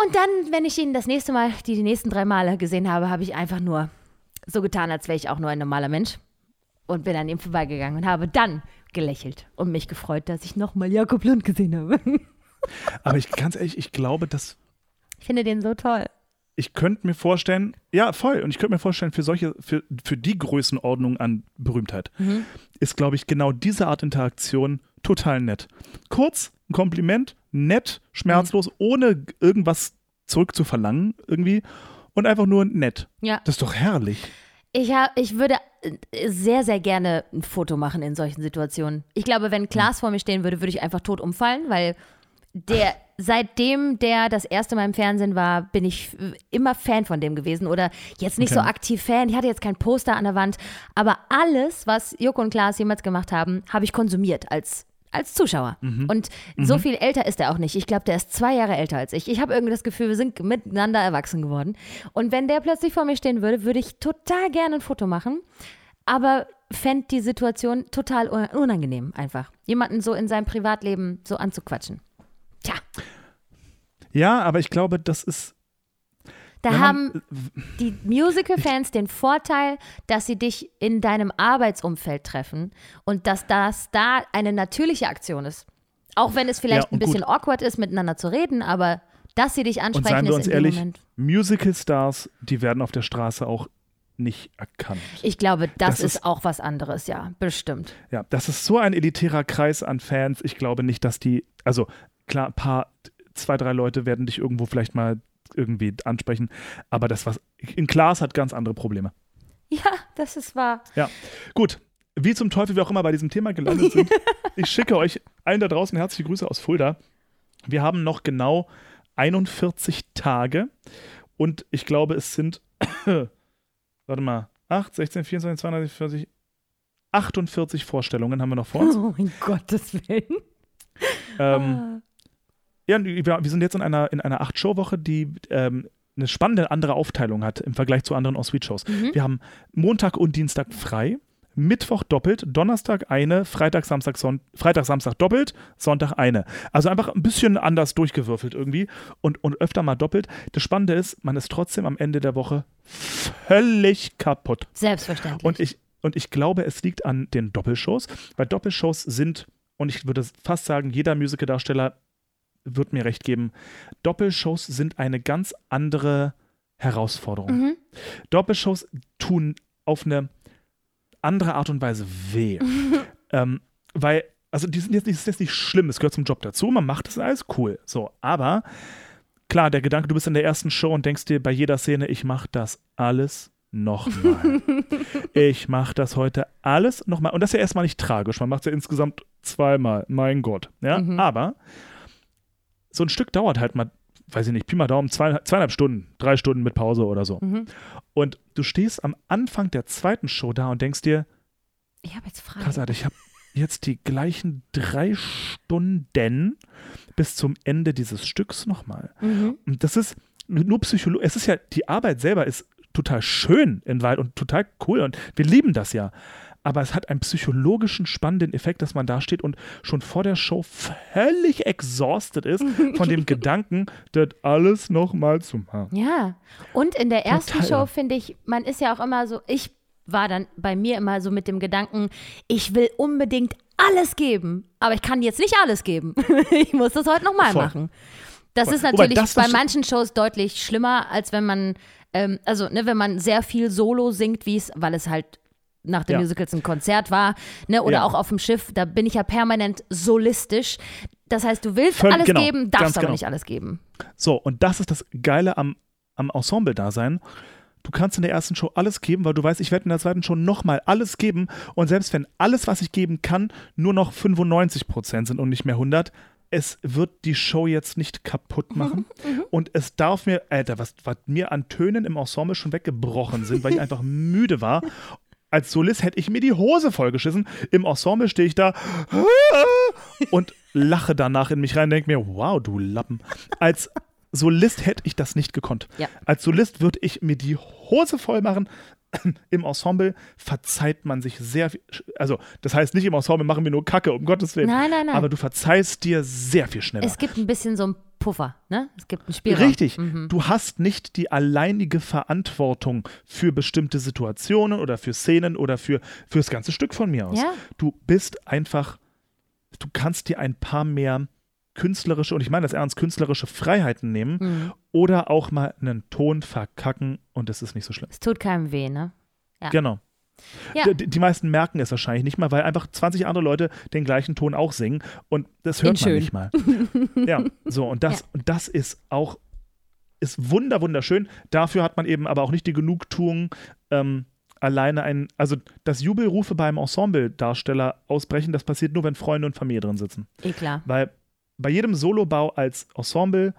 Und dann, wenn ich ihn das nächste Mal, die, die nächsten drei Male gesehen habe, habe ich einfach nur so getan, als wäre ich auch nur ein normaler Mensch. Und bin an ihm vorbeigegangen und habe dann gelächelt und mich gefreut, dass ich nochmal Jakob Lund gesehen habe. Aber ich ganz ehrlich, ich glaube, dass Ich finde den so toll. ich könnte mir vorstellen, ja, voll, und ich könnte mir vorstellen, für solche, für, für die Größenordnung an Berühmtheit ist, glaube ich, genau diese Art Interaktion total nett. Kurz, ein Kompliment, nett, schmerzlos, ohne irgendwas zurückzuverlangen irgendwie und einfach nur nett. Ja. Das ist doch herrlich. Ich, hab, ich würde äh, sehr, sehr gerne ein Foto machen in solchen Situationen. Ich glaube, wenn Klaas vor mir stehen würde, würde ich einfach tot umfallen, weil der, seitdem der das erste Mal im Fernsehen war, bin ich immer Fan von dem gewesen. Oder jetzt nicht so Okay. aktiv Fan. Ich hatte jetzt kein Poster an der Wand. Aber alles, was Joko und Klaas jemals gemacht haben, habe ich konsumiert als als Zuschauer. Und so viel älter ist er auch nicht. Ich glaube, der ist zwei Jahre älter als ich. Ich habe irgendwie das Gefühl, wir sind miteinander erwachsen geworden. Und wenn der plötzlich vor mir stehen würde, würde ich total gerne ein Foto machen. Aber fände die Situation total un- unangenehm einfach. Jemanden so in seinem Privatleben so anzuquatschen. Tja, Ja, aber ich glaube, das ist. Da wenn man- haben die Musical-Fans den Vorteil, dass sie dich in deinem Arbeitsumfeld treffen und dass das da eine natürliche Aktion ist. Auch wenn es vielleicht Ja, und ein bisschen awkward ist, miteinander zu reden, aber dass sie dich Und ansprechen, seien wir ist uns in dem ehrlich, Moment. Musical-Stars, die werden auf der Straße auch nicht erkannt. Ich glaube, das, Das ist, ist- auch was anderes, ja, bestimmt. Ja, das ist so ein elitärer Kreis an Fans. Ich glaube nicht, dass die, also klar, ein paar, zwei, drei Leute werden dich irgendwo vielleicht mal irgendwie ansprechen, aber das was, in Klaas hat ganz andere Probleme. Ja, das ist wahr. Ja, gut. Wie zum Teufel wir auch immer bei diesem Thema gelandet sind. ich schicke euch allen da draußen herzliche Grüße aus Fulda. Wir haben noch genau 41 Tage und ich glaube, es sind, warte mal, 8, 16, 24, 32, 40, 48 Vorstellungen haben wir noch vor uns. Oh mein Gottes Willen. Ähm, ja, wir, wir sind jetzt in einer, in einer Acht-Show-Woche, die ähm, eine spannende andere Aufteilung hat im Vergleich zu anderen Ensuite-Shows. Wir haben Montag und Dienstag frei, Mittwoch doppelt, Donnerstag eine, Freitag, Samstag, Son Freitag, Samstag doppelt, Sonntag eine. Also einfach ein bisschen anders durchgewürfelt irgendwie und, und öfter mal doppelt. Das Spannende ist, man ist trotzdem am Ende der Woche völlig kaputt. Selbstverständlich. Und ich, und ich glaube, es liegt an den Doppelshows, weil Doppelshows sind, und ich würde fast sagen, jeder Musicaldarsteller wird mir recht geben, Doppelshows sind eine ganz andere Herausforderung. Mhm. Doppelshows tun auf eine andere Art und Weise weh. ähm, weil, also die sind jetzt nicht, das ist jetzt nicht schlimm, es gehört zum Job dazu, man macht das alles cool. So, aber klar, der Gedanke, du bist in der ersten Show und denkst dir bei jeder Szene, ich mache das alles nochmal. ich mache das heute alles nochmal. Und das ist ja erstmal nicht tragisch. Man macht es ja insgesamt zweimal. Mein Gott. Ja, aber so ein Stück dauert halt mal weiß ich nicht, Pi mal Daumen, zwei, zweieinhalb Stunden, drei Stunden mit Pause oder so. Mhm. Und du stehst am Anfang der zweiten Show da und denkst dir, Ich habe jetzt Fragen. krass, Alter, ich habe jetzt die gleichen drei Stunden bis zum Ende dieses Stücks nochmal. Mhm. Und das ist nur Psychologie. Es ist ja, die Arbeit selber ist total schön in Wald und total cool und wir lieben das ja. Aber es hat einen psychologischen spannenden Effekt, dass man da steht und schon vor der Show völlig exhausted ist von dem Gedanken, das alles nochmal zu machen. Ja, und in der ersten Total. Show finde ich, man ist ja auch immer so, ich war dann bei mir immer so mit dem Gedanken, ich will unbedingt alles geben, aber ich kann jetzt nicht alles geben. ich muss das heute nochmal machen. Das Voll. ist natürlich das bei manchen Shows deutlich schlimmer, als wenn man, ähm, also ne, wenn man sehr viel Solo singt, wie es, weil es halt nach den Ja. Musicals ein Konzert war, ne, oder Ja. auch auf dem Schiff, da bin ich ja permanent solistisch. Das heißt, du willst Völlig- alles genau, geben, darfst ganz aber genau. nicht alles geben. So, und das ist das Geile am, am Ensemble-Dasein. Du kannst in der ersten Show alles geben, weil du weißt, ich werde in der zweiten Show nochmal alles geben. Und selbst wenn alles, was ich geben kann, nur noch 95 Prozent sind und nicht mehr 100, es wird die Show jetzt nicht kaputt machen. Und es darf mir, Alter, was, was mir an Tönen im Ensemble schon weggebrochen sind, weil ich einfach müde war. Als Solist hätte ich mir die Hose vollgeschissen. Im Ensemble stehe ich da und lache danach in mich rein und denke mir, wow, du Lappen. Als Solist hätte ich das nicht gekonnt. Ja. Als Solist würde ich mir die Hose voll machen. Im Ensemble verzeiht man sich sehr viel. Also, das heißt nicht im Ensemble machen wir nur Kacke, um Gottes Willen. Nein, nein, nein. Aber du verzeihst dir sehr viel schneller. Es gibt ein bisschen so einen Puffer, ne? Es gibt einen Spielraum. Richtig. Mhm. Du hast nicht die alleinige Verantwortung für bestimmte Situationen oder für Szenen oder für, für das ganze Stück von mir aus. Ja. Du bist einfach, du kannst dir ein paar mehr künstlerische, und ich meine das ernst, künstlerische Freiheiten nehmen Mhm. oder auch mal einen Ton verkacken und es ist nicht so schlimm. Es tut keinem weh, ne? Ja. Genau. Ja. Die, die meisten merken es wahrscheinlich nicht mal, weil einfach 20 andere Leute den gleichen Ton auch singen und das hört In man schön. nicht mal. ja, so und das, Ja. und das ist auch ist wunder wunderschön. Dafür hat man eben aber auch nicht die Genugtuung, ähm, alleine ein, also dass Jubelrufe beim Ensemble-Darsteller ausbrechen, das passiert nur, wenn Freunde und Familie drin sitzen. Eh klar. Weil bei jedem Solobau als Ensemble,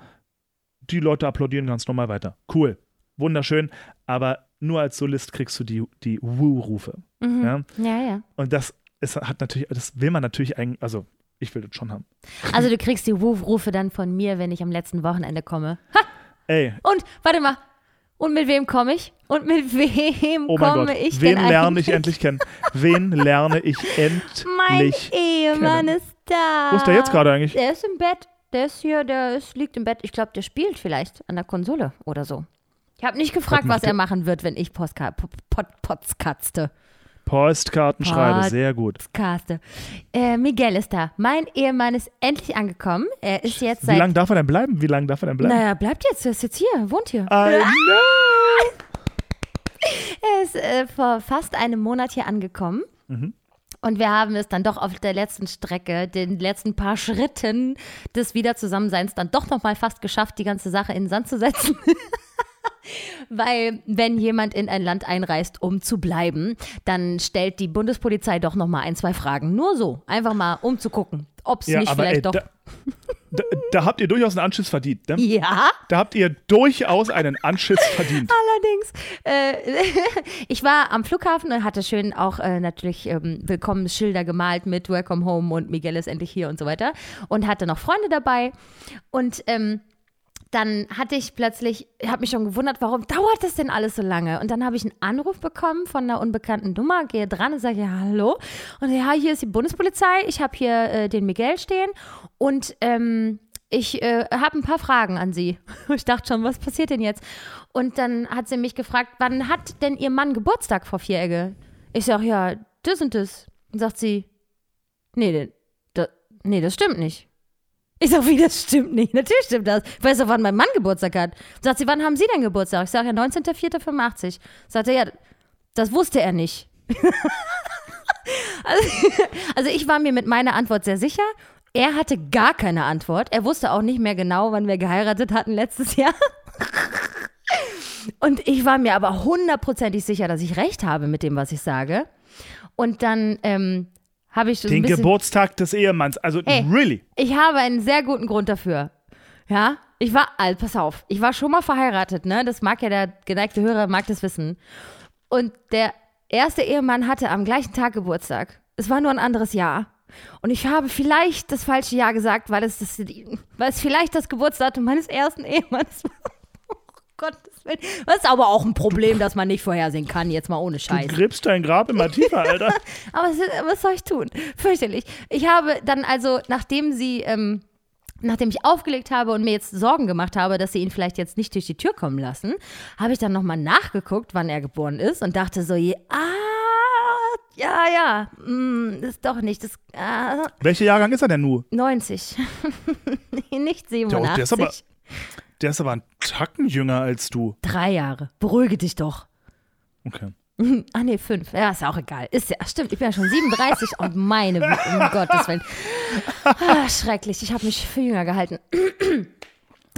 die Leute applaudieren ganz normal weiter. Cool, wunderschön, aber nur als Solist kriegst du die, die Woo-Rufe. Mhm. Ja? Ja, ja. Und das ist, hat natürlich, das will man natürlich eigentlich, also ich will das schon haben. Also du kriegst die Woo-Rufe dann von mir, wenn ich am letzten Wochenende komme. Ha! Ey, Und, warte mal. Und mit wem komme ich? Und mit wem oh mein komme Gott, ich wen lerne ich eigentlich? endlich kennen? Wen lerne ich Mein endlich? Ehemann kennen? ist da. Wo ist der jetzt gerade eigentlich? Der ist im Bett. Der ist hier, der ist, liegt im Bett. Ich glaube, der spielt vielleicht an der Konsole oder so. Ich habe nicht gefragt, macht was er machen wird, wenn ich Postka Pot, Potskatzte. Postkarten schreibe, sehr gut. Podcaste. Äh, Miguel ist da. Mein Ehemann ist endlich angekommen. Er ist jetzt Wie seit. lange darf er denn bleiben? Wie lange darf er denn bleiben? Naja, bleibt jetzt. Er ist jetzt hier, wohnt hier. I know. Er ist äh, vor fast einem Monat hier angekommen. Mhm. Und wir haben es dann doch auf der letzten Strecke, den letzten paar Schritten des Wiederzusammenseins, dann doch noch mal fast geschafft, die ganze Sache in den Sand zu setzen. Weil, wenn jemand in ein Land einreist, um zu bleiben, dann stellt die Bundespolizei doch noch mal ein, zwei Fragen. Nur so, einfach mal, um zu gucken, ob es Ja, nicht vielleicht ey, doch. da, da, da habt ihr durchaus einen Anschiss verdient. Ne? ja, Da habt ihr durchaus einen Anschiss verdient. allerdings. Äh, ich war am Flughafen und hatte schön auch äh, natürlich ähm, Willkommensschilder gemalt mit Welcome Home und Miguel ist endlich hier und so weiter. Und hatte noch Freunde dabei. Und ähm, dann hatte ich plötzlich, ich habe mich schon gewundert, warum dauert das denn alles so lange? Und dann habe ich einen Anruf bekommen von einer unbekannten Nummer, gehe dran und sage, ja, hallo. Und ja, hier ist die Bundespolizei, ich habe hier äh, den Miguel stehen und ähm, ich äh, habe ein paar Fragen an Sie. Ich dachte schon, was passiert denn jetzt? Und dann hat sie mich gefragt, wann hat denn Ihr Mann Geburtstag, Frau Vieregge? Ich sage, ja, das und das. Und sagt sie, nee, das, nee, das stimmt nicht. Ich sag, wie, das stimmt nicht. Natürlich stimmt das. Ich weiß doch, wann mein Mann Geburtstag hat. Sagt sie, wann haben Sie denn Geburtstag? Ich sage, ja, 19.04.85. Sagt er, ja, das wusste er nicht. also, also ich war mir mit meiner Antwort sehr sicher. Er hatte gar keine Antwort. Er wusste auch nicht mehr genau, wann wir geheiratet hatten letztes Jahr. Und ich war mir aber hundertprozentig sicher, dass ich recht habe mit dem, was ich sage. Und dann ähm, habe ich so Den Geburtstag des Ehemanns. Also, Ey. really. ich habe einen sehr guten Grund dafür. Ja, ich war, also pass auf, ich war schon mal verheiratet, ne? Das mag ja der geneigte Hörer, mag das wissen. Und der erste Ehemann hatte am gleichen Tag Geburtstag. Es war nur ein anderes Jahr. Und ich habe vielleicht das falsche Jahr gesagt, weil es, das, weil es vielleicht das Geburtsdatum meines ersten Ehemanns war. Gottes Willen. Das ist aber auch ein Problem, das man nicht vorhersehen kann, jetzt mal ohne Scheiß. Du gräbst dein Grab immer tiefer, Alter. Aber was, was soll ich tun? Fürchterlich. Ich habe dann also, nachdem sie, ähm, nachdem ich aufgelegt habe und mir jetzt Sorgen gemacht habe, dass sie ihn vielleicht jetzt nicht durch die Tür kommen lassen, habe ich dann nochmal nachgeguckt, wann er geboren ist und dachte so, je, ah, ja, ja, mm, ist doch nicht, das, ah, Welcher Jahrgang ist er denn nur? 90. nee, nicht Der, 87. der, ist aber, der ist aber ein Tacken jünger als du. Drei Jahre. Beruhige dich doch. Okay. Ah, nee, fünf. Ja, ist ja auch egal. Ist ja, stimmt, ich bin ja schon 37 und meine, um Gottes Willen. Ah, schrecklich, ich habe mich für jünger gehalten.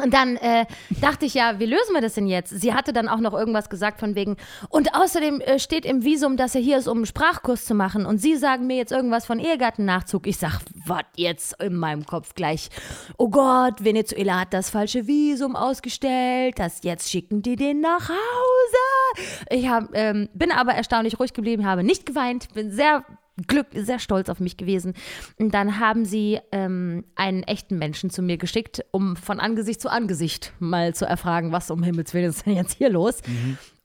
Und dann äh, dachte ich ja, wie lösen wir das denn jetzt? Sie hatte dann auch noch irgendwas gesagt von wegen, und außerdem äh, steht im Visum, dass er hier ist, um einen Sprachkurs zu machen. Und Sie sagen mir jetzt irgendwas von Ehegattennachzug. Ich sag, was jetzt in meinem Kopf gleich? Oh Gott, Venezuela hat das falsche Visum ausgestellt. Das jetzt schicken die den nach Hause. Ich hab, ähm, bin aber erstaunlich ruhig geblieben, habe nicht geweint, bin sehr Glück, sehr stolz auf mich gewesen. Und dann haben sie ähm, einen echten Menschen zu mir geschickt, um von Angesicht zu Angesicht mal zu erfragen, was um Himmels Willen ist denn jetzt hier los.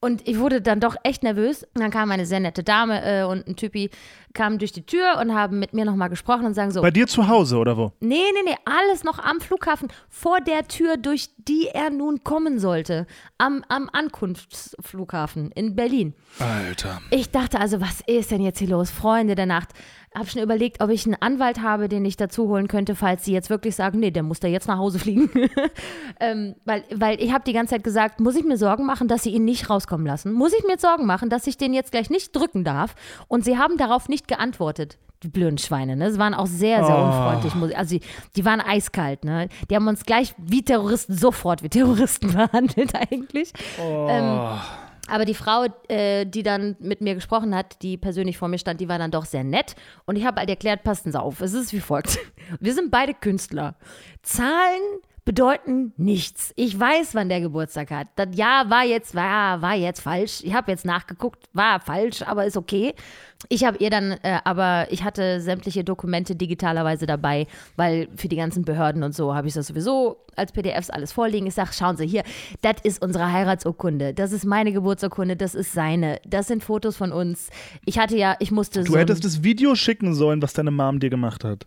Und ich wurde dann doch echt nervös. Und dann kam eine sehr nette Dame äh, und ein Typi kamen durch die Tür und haben mit mir nochmal gesprochen und sagen so, Bei dir zu Hause oder wo? Nee, nee, nee, alles noch am Flughafen, vor der Tür, durch die er nun kommen sollte. Am, am Ankunftsflughafen in Berlin. Alter. Ich dachte also, was ist denn jetzt hier los? Freunde der Nacht. Hab schon überlegt, ob ich einen Anwalt habe, den ich dazu holen könnte, falls sie jetzt wirklich sagen, nee, der muss da jetzt nach Hause fliegen. ähm, weil, weil ich habe die ganze Zeit gesagt, muss ich mir Sorgen machen, dass sie ihn nicht rauskommen lassen? Muss ich mir Sorgen machen, dass ich den jetzt gleich nicht drücken darf? Und sie haben darauf nicht geantwortet. Die blöden Schweine, ne? Sie waren auch sehr, sehr Oh. unfreundlich. Also, die, die waren eiskalt, ne? Die haben uns gleich wie Terroristen, sofort wie Terroristen behandelt, eigentlich. Ähm, aber die Frau, äh, die dann mit mir gesprochen hat, die persönlich vor mir stand, die war dann doch sehr nett. Und ich habe halt erklärt, passen Sie auf, es ist wie folgt. Wir sind beide Künstler. Zahlen bedeuten nichts. Ich weiß, wann der Geburtstag hat. Das Jahr war jetzt, war, war jetzt falsch. Ich habe jetzt nachgeguckt, war falsch, aber ist okay. Ich habe ihr dann, äh, aber ich hatte sämtliche Dokumente digitalerweise dabei, weil für die ganzen Behörden und so habe ich das sowieso als PDFs alles vorliegen. Ich sage, schauen Sie hier, das ist unsere Heiratsurkunde, das ist meine Geburtsurkunde, das ist seine, das sind Fotos von uns. Ich hatte ja, ich musste Du so hättest das Video schicken sollen, was deine Mom dir gemacht hat.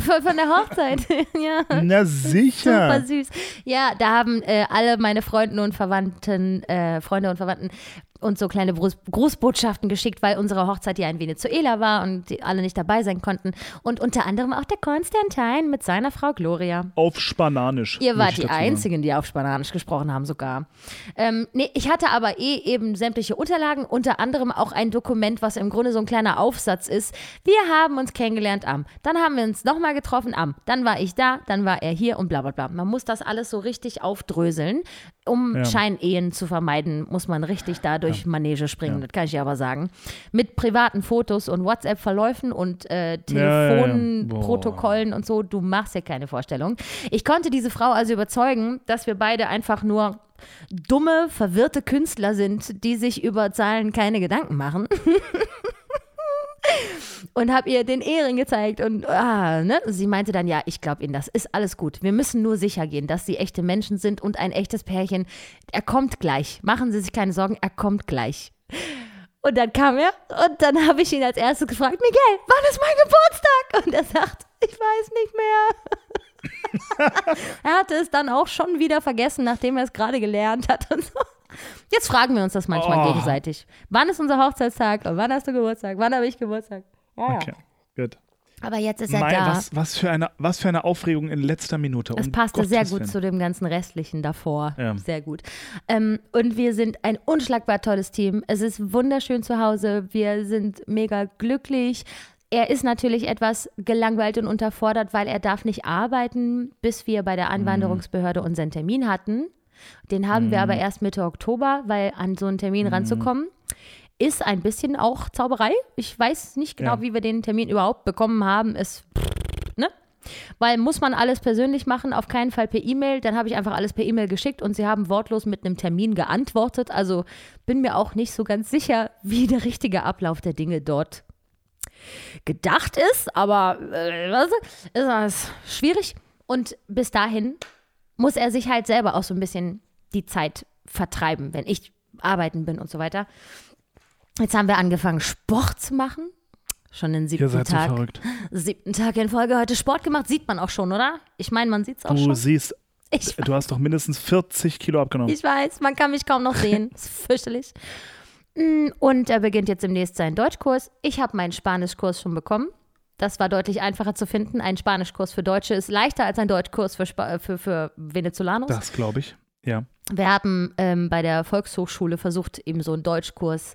Von, der Hochzeit, ja. Na sicher. Super süß. Ja, da haben äh, alle meine Freunde und Verwandten, äh, Freunde und Verwandten uns so kleine Gruß Grußbotschaften geschickt, weil unsere Hochzeit ja in Venezuela war und die alle nicht dabei sein konnten. Und unter anderem auch der Konstantin mit seiner Frau Gloria. Auf Spananisch. Ihr wart die. Einzigen, die auf Spanisch gesprochen haben sogar. Ähm, nee, ich hatte aber eh eben sämtliche Unterlagen, unter anderem auch ein Dokument, was im Grunde so ein kleiner Aufsatz ist. Wir haben uns kennengelernt am. Dann haben wir uns nochmal getroffen am. Dann war ich da, dann war er hier und bla bla bla. Man muss das alles so richtig aufdröseln. Um Ja. Scheinehen zu vermeiden, muss man richtig da durch Manege springen, das kann ich dir aber sagen. Mit privaten Fotos und WhatsApp-Verläufen und äh, Ja, ja, ja. Telefonprotokollen und so, du machst ja keine Vorstellung. Ich konnte diese Frau also überzeugen, dass wir beide einfach nur dumme, verwirrte Künstler sind, die sich über Zahlen keine Gedanken machen. Und habe ihr den Ehering gezeigt und ah, ne? sie meinte dann, ja, ich glaube Ihnen, das ist alles gut. Wir müssen nur sicher gehen, dass Sie echte Menschen sind und ein echtes Pärchen. Er kommt gleich. Machen Sie sich keine Sorgen, er kommt gleich. Und dann kam er und dann habe ich ihn als erstes gefragt, Miguel, wann ist mein Geburtstag? Und er sagt, ich weiß nicht mehr. er hatte es dann auch schon wieder vergessen, nachdem er es gerade gelernt hat und so. Jetzt fragen wir uns das manchmal Oh. gegenseitig. Wann ist unser Hochzeitstag? Und wann hast du Geburtstag? Wann habe ich Geburtstag? Ja, ja. Okay, gut. Aber jetzt ist er Mein, da. was, was, für eine, was für eine Aufregung in letzter Minute. Es um passte Gottes sehr gut Willen. zu dem ganzen restlichen davor. Ja. Sehr gut. Ähm, und wir sind ein unschlagbar tolles Team. Es ist wunderschön zu Hause. Wir sind mega glücklich. Er ist natürlich etwas gelangweilt und unterfordert, weil er darf nicht arbeiten, bis wir bei der Anwanderungsbehörde unseren Termin hatten. Den haben wir aber erst Mitte Oktober, weil an so einen Termin ranzukommen, ist ein bisschen auch Zauberei. Ich weiß nicht genau, Ja. wie wir den Termin überhaupt bekommen haben. Es, ne? Weil muss man alles persönlich machen, auf keinen Fall per E-Mail. Dann habe ich einfach alles per E-Mail geschickt und sie haben wortlos mit einem Termin geantwortet. Also bin mir auch nicht so ganz sicher, wie der richtige Ablauf der Dinge dort gedacht ist. Aber äh, was, ist das schwierig. Und bis dahin muss er sich halt selber auch so ein bisschen die Zeit vertreiben, wenn ich arbeiten bin und so weiter. Jetzt haben wir angefangen, Sport zu machen. Schon den Ihr siebten seid so Tag. verrückt. Siebten Tag in Folge heute Sport gemacht. Sieht man auch schon, oder? Ich meine, man sieht es auch Du schon. siehst, Ich, du hast doch mindestens 40 Kilo abgenommen. ich weiß, man kann mich kaum noch sehen. ist fürchterlich. Mm, Und er beginnt jetzt demnächst seinen Deutschkurs. Ich habe meinen Spanischkurs schon bekommen. Das war deutlich einfacher zu finden. Ein Spanischkurs für Deutsche ist leichter als ein Deutschkurs für, Spa für, für Venezolanos. das glaube ich. Ja. Wir haben ähm, bei der Volkshochschule versucht, eben so einen Deutschkurs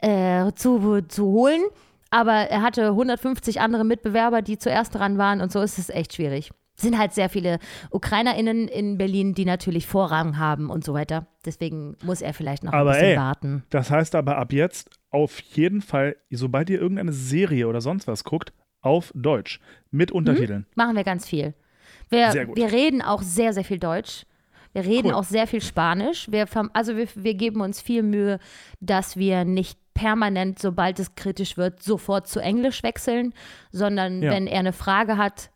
äh, zu, zu holen. Aber er hatte 150 andere Mitbewerber, die zuerst dran waren und so ist es echt schwierig. Es sind halt sehr viele UkrainerInnen in Berlin, die natürlich Vorrang haben und so weiter. Deswegen muss er vielleicht noch Aber ein bisschen ey, warten. Das heißt aber ab jetzt auf jeden Fall, sobald ihr irgendeine Serie oder sonst was guckt, auf Deutsch mit Untertiteln. Machen wir ganz viel. Wir, Sehr gut. wir reden auch sehr, sehr viel Deutsch. Wir reden Cool. auch sehr viel Spanisch. Wir, also wir, wir geben uns viel Mühe, dass wir nicht permanent, sobald es kritisch wird, sofort zu Englisch wechseln, sondern Ja. wenn er eine Frage hat,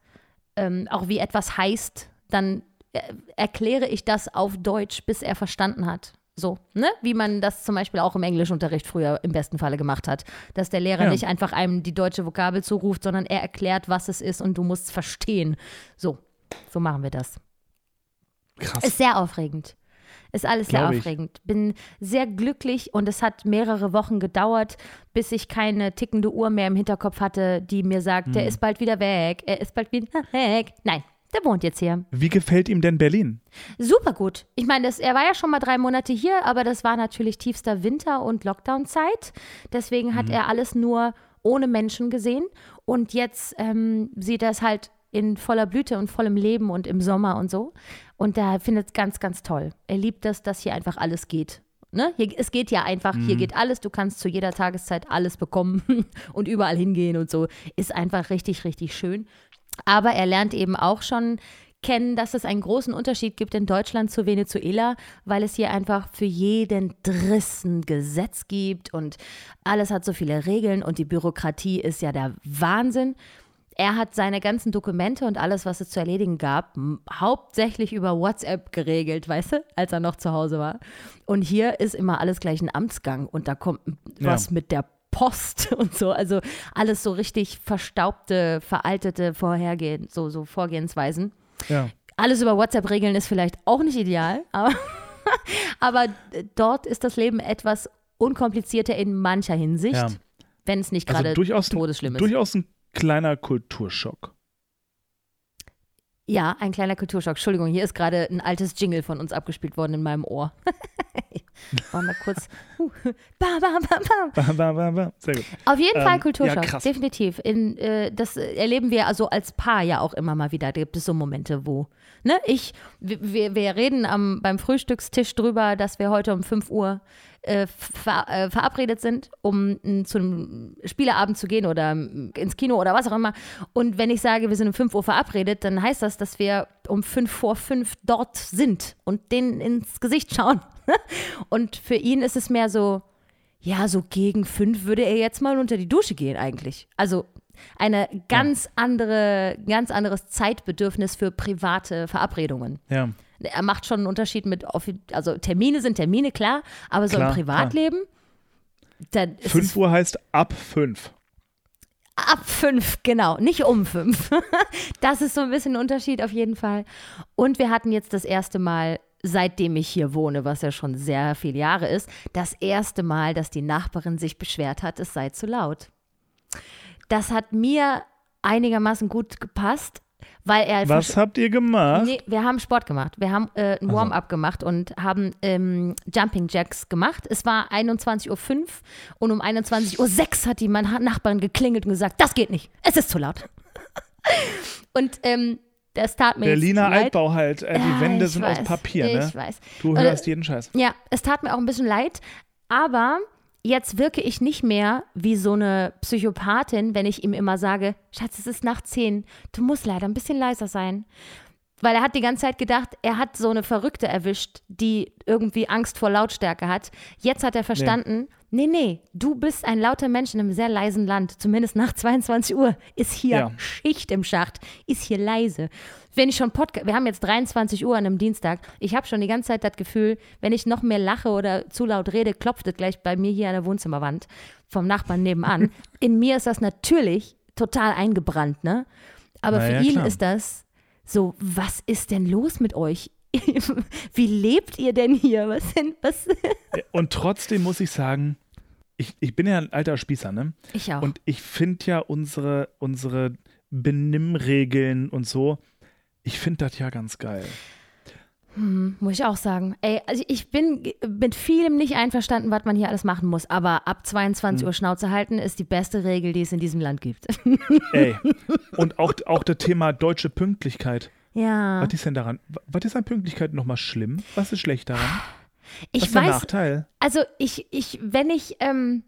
ähm, auch wie etwas heißt, dann äh, erkläre ich das auf Deutsch, bis er verstanden hat. So, ne? Wie man das zum Beispiel auch im Englischunterricht früher im besten Falle gemacht hat. Dass der Lehrer Ja. nicht einfach einem die deutsche Vokabel zuruft, sondern er erklärt, was es ist und du musst es verstehen. So, so machen wir das. Krass. Ist sehr aufregend. Ist alles sehr Glaub ich. aufregend. Bin sehr glücklich und es hat mehrere Wochen gedauert, bis ich keine tickende Uhr mehr im Hinterkopf hatte, die mir sagt, Hm. der ist bald wieder weg, er ist bald wieder weg. Nein, der wohnt jetzt hier. Wie gefällt ihm denn Berlin? Super gut. Ich meine, das- er war ja schon mal drei Monate hier, aber das war natürlich tiefster Winter- und Lockdown-Zeit. Deswegen hat er alles nur ohne Menschen gesehen. Und jetzt ähm, sieht er es halt in voller Blüte und vollem Leben und im Sommer und so. Und er findet es ganz, ganz toll. Er liebt es, dass hier einfach alles geht. Ne? Hier, es geht ja einfach, hier geht alles, du kannst zu jeder Tageszeit alles bekommen und überall hingehen und so. Ist einfach richtig, richtig schön. Aber er lernt eben auch schon kennen, dass es einen großen Unterschied gibt in Deutschland zu Venezuela, weil es hier einfach für jeden Driss ein Gesetz gibt und alles hat so viele Regeln und die Bürokratie ist ja der Wahnsinn. Er hat seine ganzen Dokumente und alles, was es zu erledigen gab, hauptsächlich über WhatsApp geregelt, weißt du, als er noch zu Hause war. Und hier ist immer alles gleich ein Amtsgang und da kommt was Ja. mit der Post und so. Also alles so richtig verstaubte, veraltete Vorhergehen, so, so Vorgehensweisen. Ja. Alles über WhatsApp regeln ist vielleicht auch nicht ideal, aber, aber dort ist das Leben etwas unkomplizierter in mancher Hinsicht, Ja. wenn es nicht Also gerade durchaus, todesschlimm ist. durchaus ein kleiner Kulturschock. Ja, ein kleiner Kulturschock. Entschuldigung, hier ist gerade ein altes Jingle von uns abgespielt worden in meinem Ohr. War mal kurz. Uh, bam, bam, bam, bam. Ba, ba, ba, ba. Sehr gut. Auf jeden Ähm, Fall Kulturschock, ja, definitiv. In, äh, das erleben wir also als Paar ja auch immer mal wieder. Da gibt es so Momente, wo, ne, ich, wir, wir reden am, beim Frühstückstisch drüber, dass wir heute um 5 Uhr äh, ver, äh, verabredet sind, um m, zu einem Spieleabend zu gehen oder ins Kino oder was auch immer. Und wenn ich sage, wir sind um 5 Uhr verabredet, dann heißt das, dass wir um 5 vor 5 dort sind und denen ins Gesicht schauen. und für ihn ist es mehr so, ja, so gegen fünf würde er jetzt mal unter die Dusche gehen eigentlich. Also eine ganz andere, ganz anderes Zeitbedürfnis für private Verabredungen. Ja. Er macht schon einen Unterschied mit, also Termine sind Termine, klar, aber so Klar, im Privatleben, dann ist 5 es Uhr heißt ab 5. ab fünf, genau, nicht um fünf. Das ist so ein bisschen ein Unterschied auf jeden Fall. Und wir hatten jetzt das erste Mal, seitdem ich hier wohne, was ja schon sehr viele Jahre ist, das erste Mal, dass die Nachbarin sich beschwert hat, es sei zu laut. Das hat mir einigermaßen gut gepasst, weil er Was habt ihr gemacht? Nee, wir haben Sport gemacht. Wir haben äh, ein Warm-up gemacht und haben ähm, Jumping Jacks gemacht. Es war 21.05 Uhr und um 21.06 Uhr hat die meine Nachbarin geklingelt und gesagt, das geht nicht, es ist zu laut. und ähm, das tat mir Berliner. Altbau halt. Äh, die Ja, Wände sind weiß, aus Papier, ne? Ich weiß. Du Und, hörst jeden Scheiß. Ja, es tat mir auch ein bisschen leid, aber jetzt wirke ich nicht mehr wie so eine Psychopathin, wenn ich ihm immer sage, Schatz, es ist nach zehn, du musst leider ein bisschen leiser sein. Weil er hat die ganze Zeit gedacht, er hat so eine Verrückte erwischt, die irgendwie Angst vor Lautstärke hat. Jetzt hat er verstanden, nee, nee, du bist ein lauter Mensch in einem sehr leisen Land. Zumindest nach 22 Uhr ist hier Ja. Schicht im Schacht, ist hier leise. Wenn ich schon Podcast, wir haben jetzt 23 Uhr an einem Dienstag, ich habe schon die ganze Zeit das Gefühl, wenn ich noch mehr lache oder zu laut rede, klopft es gleich bei mir hier an der Wohnzimmerwand vom Nachbarn nebenan. In mir ist das natürlich total eingebrannt, ne? Aber Na für ja, ihn klar. ist das so, was ist denn los mit euch? Wie lebt ihr denn hier? Was denn, was? Und trotzdem muss ich sagen, ich, ich bin ja ein alter Spießer, ne? Ich auch. Und ich finde ja unsere, unsere Benimmregeln und so, ich finde das ja ganz geil. Hm, muss ich auch sagen. Ey, also ich bin mit vielem nicht einverstanden, was man hier alles machen muss. Aber ab 22 Hm. Uhr Schnauze halten ist die beste Regel, die es in diesem Land gibt. Ey. Und auch, auch das Thema deutsche Pünktlichkeit. Ja. Was ist denn daran? Was ist an Pünktlichkeit nochmal schlimm? Was ist schlecht daran? Was Ich ist der weiß, Nachteil? also ich, ich, wenn ich, ähm,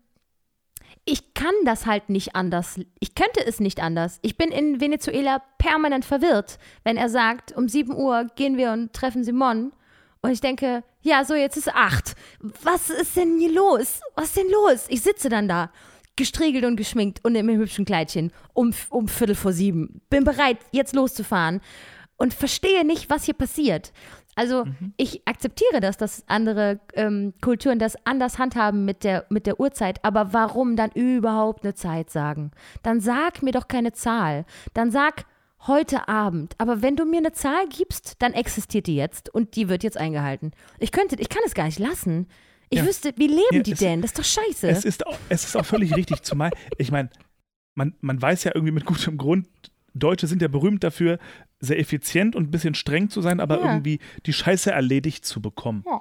ich kann das halt nicht anders. Ich könnte es nicht anders. Ich bin in Venezuela permanent verwirrt, wenn er sagt, um 7 Uhr gehen wir und treffen Simon. Und ich denke, ja, so, jetzt ist 8. Was ist denn hier los? Was ist denn los? Ich sitze dann da, gestriegelt und geschminkt und im hübschen Kleidchen, um, um Viertel vor sieben. Bin bereit, jetzt loszufahren und verstehe nicht, was hier passiert. Also ich akzeptiere das, dass andere ähm, Kulturen das anders handhaben mit der, mit der Uhrzeit, aber warum dann überhaupt eine Zeit sagen? Dann sag mir doch keine Zahl. Dann sag heute Abend. Aber wenn du mir eine Zahl gibst, dann existiert die jetzt und die wird jetzt eingehalten. Ich könnte, ich kann es gar nicht lassen. Ich Ja. wüsste, wie leben Ja, die es- denn? Das ist doch scheiße. Es ist, auch, es ist auch völlig richtig, zumal, ich meine, man, man weiß ja irgendwie mit gutem Grund, Deutsche sind ja berühmt dafür, sehr effizient und ein bisschen streng zu sein, aber Ja. irgendwie die Scheiße erledigt zu bekommen. Ja.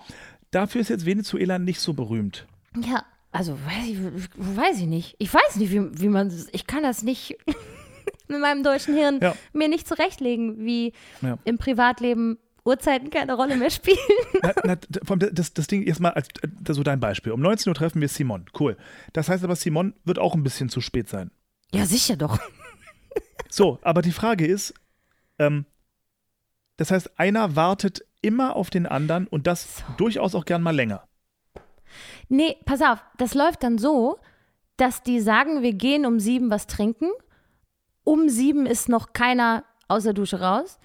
Dafür ist jetzt Venezuela nicht so berühmt. Ja, also weiß ich, weiß ich nicht. Ich weiß nicht, wie, wie man, ich kann das nicht mit meinem deutschen Hirn Ja. mir nicht zurechtlegen, wie im Privatleben Uhrzeiten keine Rolle mehr spielen. Na, na, das, das Ding erstmal, als äh, so dein Beispiel. Um 19 Uhr treffen wir Simon. Cool. Das heißt aber, Simon wird auch ein bisschen zu spät sein. Ja, sicher doch. So, aber die Frage ist, ähm, das heißt, einer wartet immer auf den anderen und das durchaus auch gern mal länger. Nee, pass auf, das läuft dann so, dass die sagen, wir gehen um sieben was trinken. Um sieben ist noch keiner aus der Dusche raus.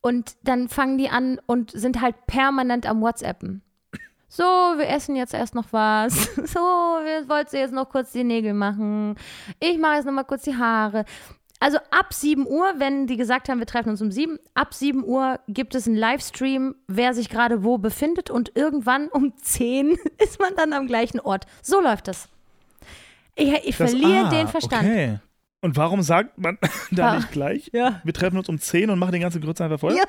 Und dann fangen die an und sind halt permanent am WhatsAppen. So, wir essen jetzt erst noch was. So, wir wollten jetzt noch kurz die Nägel machen. Ich mache jetzt noch mal kurz die Haare. Also ab 7 Uhr, wenn die gesagt haben, wir treffen uns um 7, ab 7 Uhr gibt es einen Livestream, wer sich gerade wo befindet und irgendwann um 10 ist man dann am gleichen Ort. So läuft das. Ich, ich Das- verliere ah, den Verstand. Okay. Und warum sagt man da Ah. nicht gleich? Ja. Wir treffen uns um 10 und machen den ganzen Grütze einfach voll? Ja,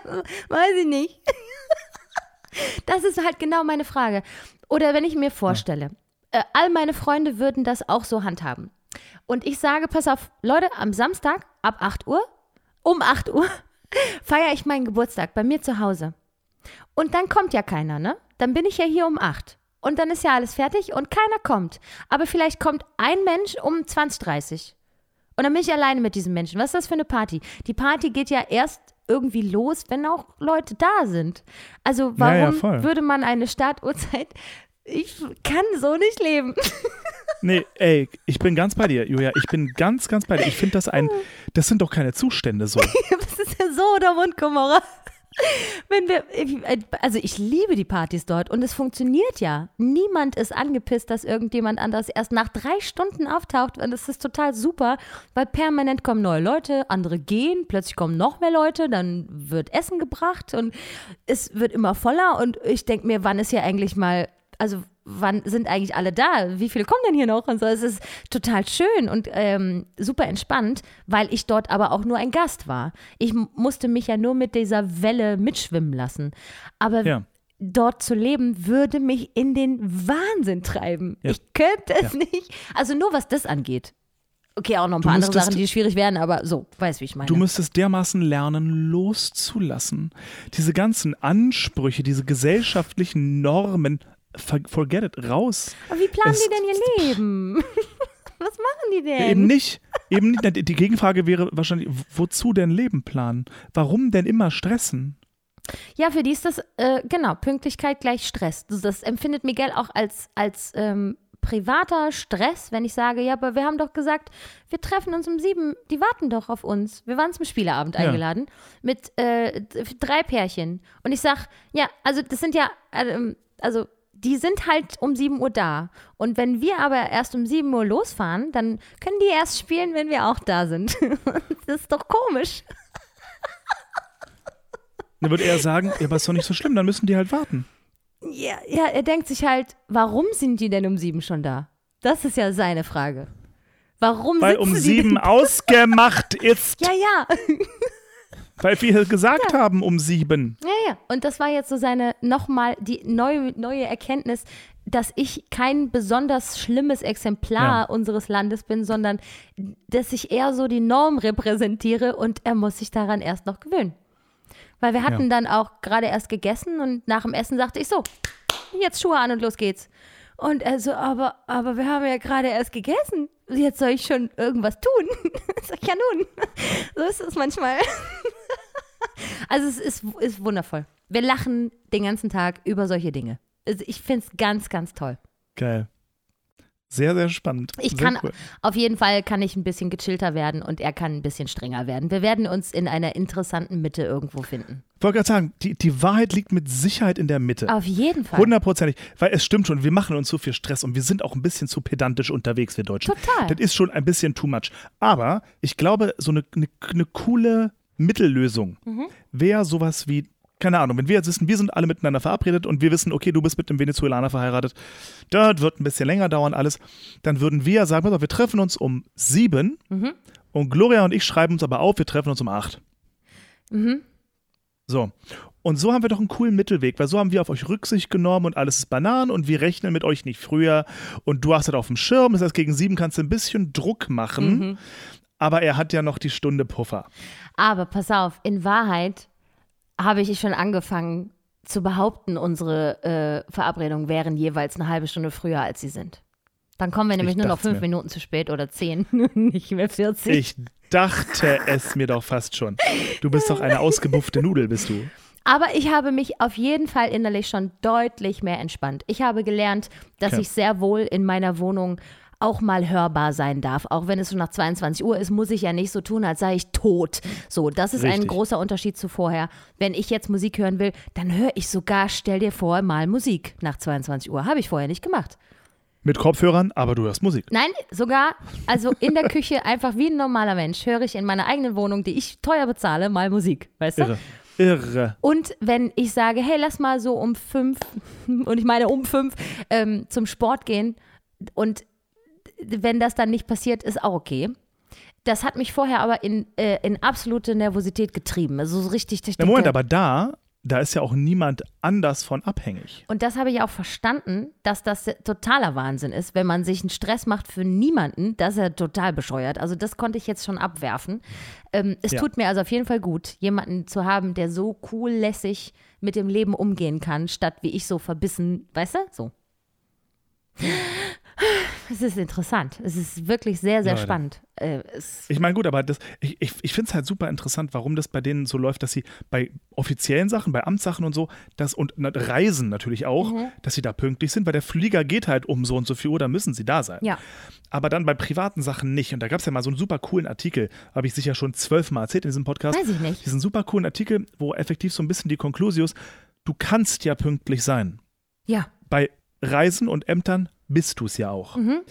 weiß ich nicht. Das ist halt genau meine Frage. Oder wenn ich mir vorstelle, äh, all meine Freunde würden das auch so handhaben. Und ich sage, pass auf, Leute, am Samstag ab 8 Uhr, um 8 Uhr, feiere ich meinen Geburtstag bei mir zu Hause. Und dann kommt ja keiner, ne? Dann bin ich ja hier um 8. Und dann ist ja alles fertig und keiner kommt. Aber vielleicht kommt ein Mensch um 20.30 und dann bin ich alleine mit diesem Menschen. Was ist das für eine Party? Die Party geht ja erst irgendwie los, wenn auch Leute da sind. Also Ja, ja, warum voll. würde man eine Startuhrzeit? Ich kann so nicht leben. Nee, ey, ich bin ganz bei dir, Julia. Ich bin ganz, ganz bei dir. Ich finde das ein, das sind doch keine Zustände so. Das ist ja so der Mundkummerer. Wenn wir, also ich liebe die Partys dort und es funktioniert ja. Niemand ist angepisst, dass irgendjemand anders erst nach drei Stunden auftaucht und das ist total super, weil permanent kommen neue Leute, andere gehen, plötzlich kommen noch mehr Leute, dann wird Essen gebracht und es wird immer voller und ich denke mir, wann ist hier eigentlich mal, also wann sind eigentlich alle da? Wie viele kommen denn hier noch? Und so, es ist total schön und ähm, super entspannt, weil ich dort aber auch nur ein Gast war. Ich musste mich ja nur mit dieser Welle mitschwimmen lassen. Aber Ja. dort zu leben, würde mich in den Wahnsinn treiben. Ja. Ich könnte es nicht. Also nur was das angeht. Okay, auch noch ein paar andere Sachen, die schwierig werden, aber so, weißt wie ich meine. Du müsstest dermaßen lernen, loszulassen. Diese ganzen Ansprüche, diese gesellschaftlichen Normen forget it, raus. Aber wie planen Es- die denn ihr Leben? Was machen die denn? Eben nicht. Eben nicht. Die Gegenfrage wäre wahrscheinlich, wozu denn Leben planen? Warum denn immer stressen? Ja, für die ist das, äh, genau, Pünktlichkeit gleich Stress. Das, empfindet Miguel auch als, als ähm, privater Stress, wenn ich sage, ja, aber wir haben doch gesagt, wir treffen uns um sieben, die warten doch auf uns. Wir waren zum Spieleabend Ja. eingeladen mit äh, drei Pärchen. Und ich sag, ja, also das sind ja, ähm, also die sind halt um 7 Uhr da. Und wenn wir aber erst um 7 Uhr losfahren, dann können die erst spielen, wenn wir auch da sind. das ist doch komisch. Dann würde er sagen, ja, aber ist doch nicht so schlimm, dann müssen die halt warten. Ja, ja, er denkt sich halt, warum sind die denn um sieben schon da? Das ist ja seine Frage. Warum Weil um sieben ausgemacht ist. Ja, ja, Weil wir gesagt haben, um sieben. ja, ja. Und das war jetzt so seine nochmal die neue, neue Erkenntnis, dass ich kein besonders schlimmes Exemplar Ja. unseres Landes bin, sondern dass ich eher so die Norm repräsentiere und er muss sich daran erst noch gewöhnen. Weil wir hatten Ja. dann auch gerade erst gegessen und nach dem Essen sagte ich so, jetzt Schuhe an und los geht's. Und er so, aber, aber wir haben ja gerade erst gegessen. Jetzt soll ich schon irgendwas tun. Sag ich, ja nun. So ist es manchmal. Also es ist, ist wundervoll. Wir lachen den ganzen Tag über solche Dinge. Also ich finde es ganz, ganz toll. Geil. Sehr, sehr spannend. Ich sehr kann, cool. auf jeden Fall kann ich ein bisschen gechillter werden und er kann ein bisschen strenger werden. Wir werden uns in einer interessanten Mitte irgendwo finden. Ich wollte gerade sagen, die, die Wahrheit liegt mit Sicherheit in der Mitte. Auf jeden Fall. Hundertprozentig. Weil es stimmt schon, wir machen uns zu viel Stress und wir sind auch ein bisschen zu pedantisch unterwegs, wir Deutschen. Total. Das ist schon ein bisschen too much. Aber ich glaube, so eine, eine, eine coole Mittellösung Mhm. wäre sowas wie, keine Ahnung, wenn wir jetzt wissen, wir sind alle miteinander verabredet und wir wissen, okay, du bist mit einem Venezuelaner verheiratet, das wird ein bisschen länger dauern alles, dann würden wir sagen, pass auf, wir treffen uns um sieben Mhm. und Gloria und ich schreiben uns aber auf, wir treffen uns um acht. Mhm. So. Und so haben wir doch einen coolen Mittelweg, weil so haben wir auf euch Rücksicht genommen und alles ist Bananen und wir rechnen mit euch nicht früher und du hast das auf dem Schirm, das heißt, gegen sieben kannst du ein bisschen Druck machen, Mhm. aber er hat ja noch die Stunde Puffer. Aber pass auf, in Wahrheit habe ich schon angefangen zu behaupten, unsere äh, Verabredungen wären jeweils eine halbe Stunde früher, als sie sind. Dann kommen wir nämlich Ich nur noch fünf mir. Minuten zu spät oder zehn, nicht mehr 40. Ich dachte es mir doch fast schon. Du bist doch eine ausgebuffte Nudel, bist du. Aber ich habe mich auf jeden Fall innerlich schon deutlich mehr entspannt. Ich habe gelernt, dass Okay. ich sehr wohl in meiner Wohnung auch mal hörbar sein darf. Auch wenn es schon nach 22 Uhr ist, muss ich ja nicht so tun, als sei ich tot. So, das ist ein Richtig. großer Unterschied zu vorher. Wenn ich jetzt Musik hören will, dann höre ich sogar, stell dir vor, mal Musik nach 22 Uhr. Habe ich vorher nicht gemacht. Mit Kopfhörern, aber du hörst Musik. Nein, sogar, also in der Küche einfach wie ein normaler Mensch höre ich in meiner eigenen Wohnung, die ich teuer bezahle, mal Musik. Weißt du? Irre. Irre. Und wenn ich sage, hey, lass mal so um fünf, und ich meine um fünf, ähm, zum Sport gehen und wenn das dann nicht passiert, ist auch okay. Das hat mich vorher aber in, äh, in absolute Nervosität getrieben. Also so richtig. ich Na Moment, denke- aber da, da ist ja auch niemand anders von abhängig. Und das habe ich auch verstanden, dass das totaler Wahnsinn ist, wenn man sich einen Stress macht für niemanden, das ist ja total bescheuert. Also das konnte ich jetzt schon abwerfen. Ähm, es Ja. tut mir also auf jeden Fall gut, jemanden zu haben, der so cool lässig mit dem Leben umgehen kann, statt wie ich so verbissen, weißt du, so. Es ist interessant. Es ist wirklich sehr, sehr Leute. spannend. Äh, Ich meine, gut, aber das, ich, ich, ich finde es halt super interessant, warum das bei denen so läuft, dass sie bei offiziellen Sachen, bei Amtssachen und so, das und na, Reisen natürlich auch, Mhm. dass sie da pünktlich sind, weil der Flieger geht halt um so und so viel Uhr, da müssen sie da sein. ja. Aber dann bei privaten Sachen nicht. Und da gab es ja mal so einen super coolen Artikel, habe ich sicher schon zwölfmal erzählt in diesem Podcast. Weiß ich nicht. Diesen super coolen Artikel, wo effektiv so ein bisschen die Konklusius, du kannst ja pünktlich sein. Ja. Bei Reisen und Ämtern bist du es ja auch. Mhm.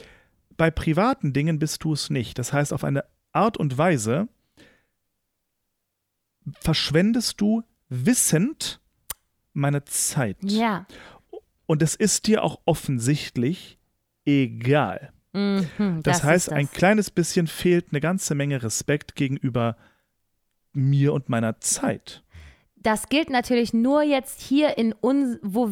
Bei privaten Dingen bist du es nicht. Das heißt, auf eine Art und Weise verschwendest du wissend meine Zeit. Ja. Und es ist dir auch offensichtlich egal. Mhm, Das, heißt, ist ein kleines bisschen fehlt eine ganze Menge Respekt gegenüber mir und meiner Zeit. Das gilt natürlich nur jetzt hier in uns, wo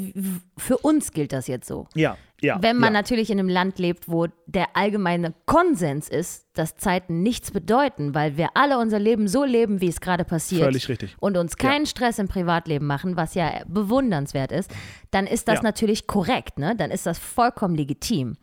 für uns gilt das jetzt so. Ja, ja. Wenn man ja. natürlich in einem Land lebt, wo der allgemeine Konsens ist, dass Zeiten nichts bedeuten, weil wir alle unser Leben so leben, wie es gerade passiert. Völlig richtig. Und uns keinen Stress im Privatleben machen, was ja bewundernswert ist, dann ist das Ja. natürlich korrekt, ne? Dann ist das vollkommen legitim.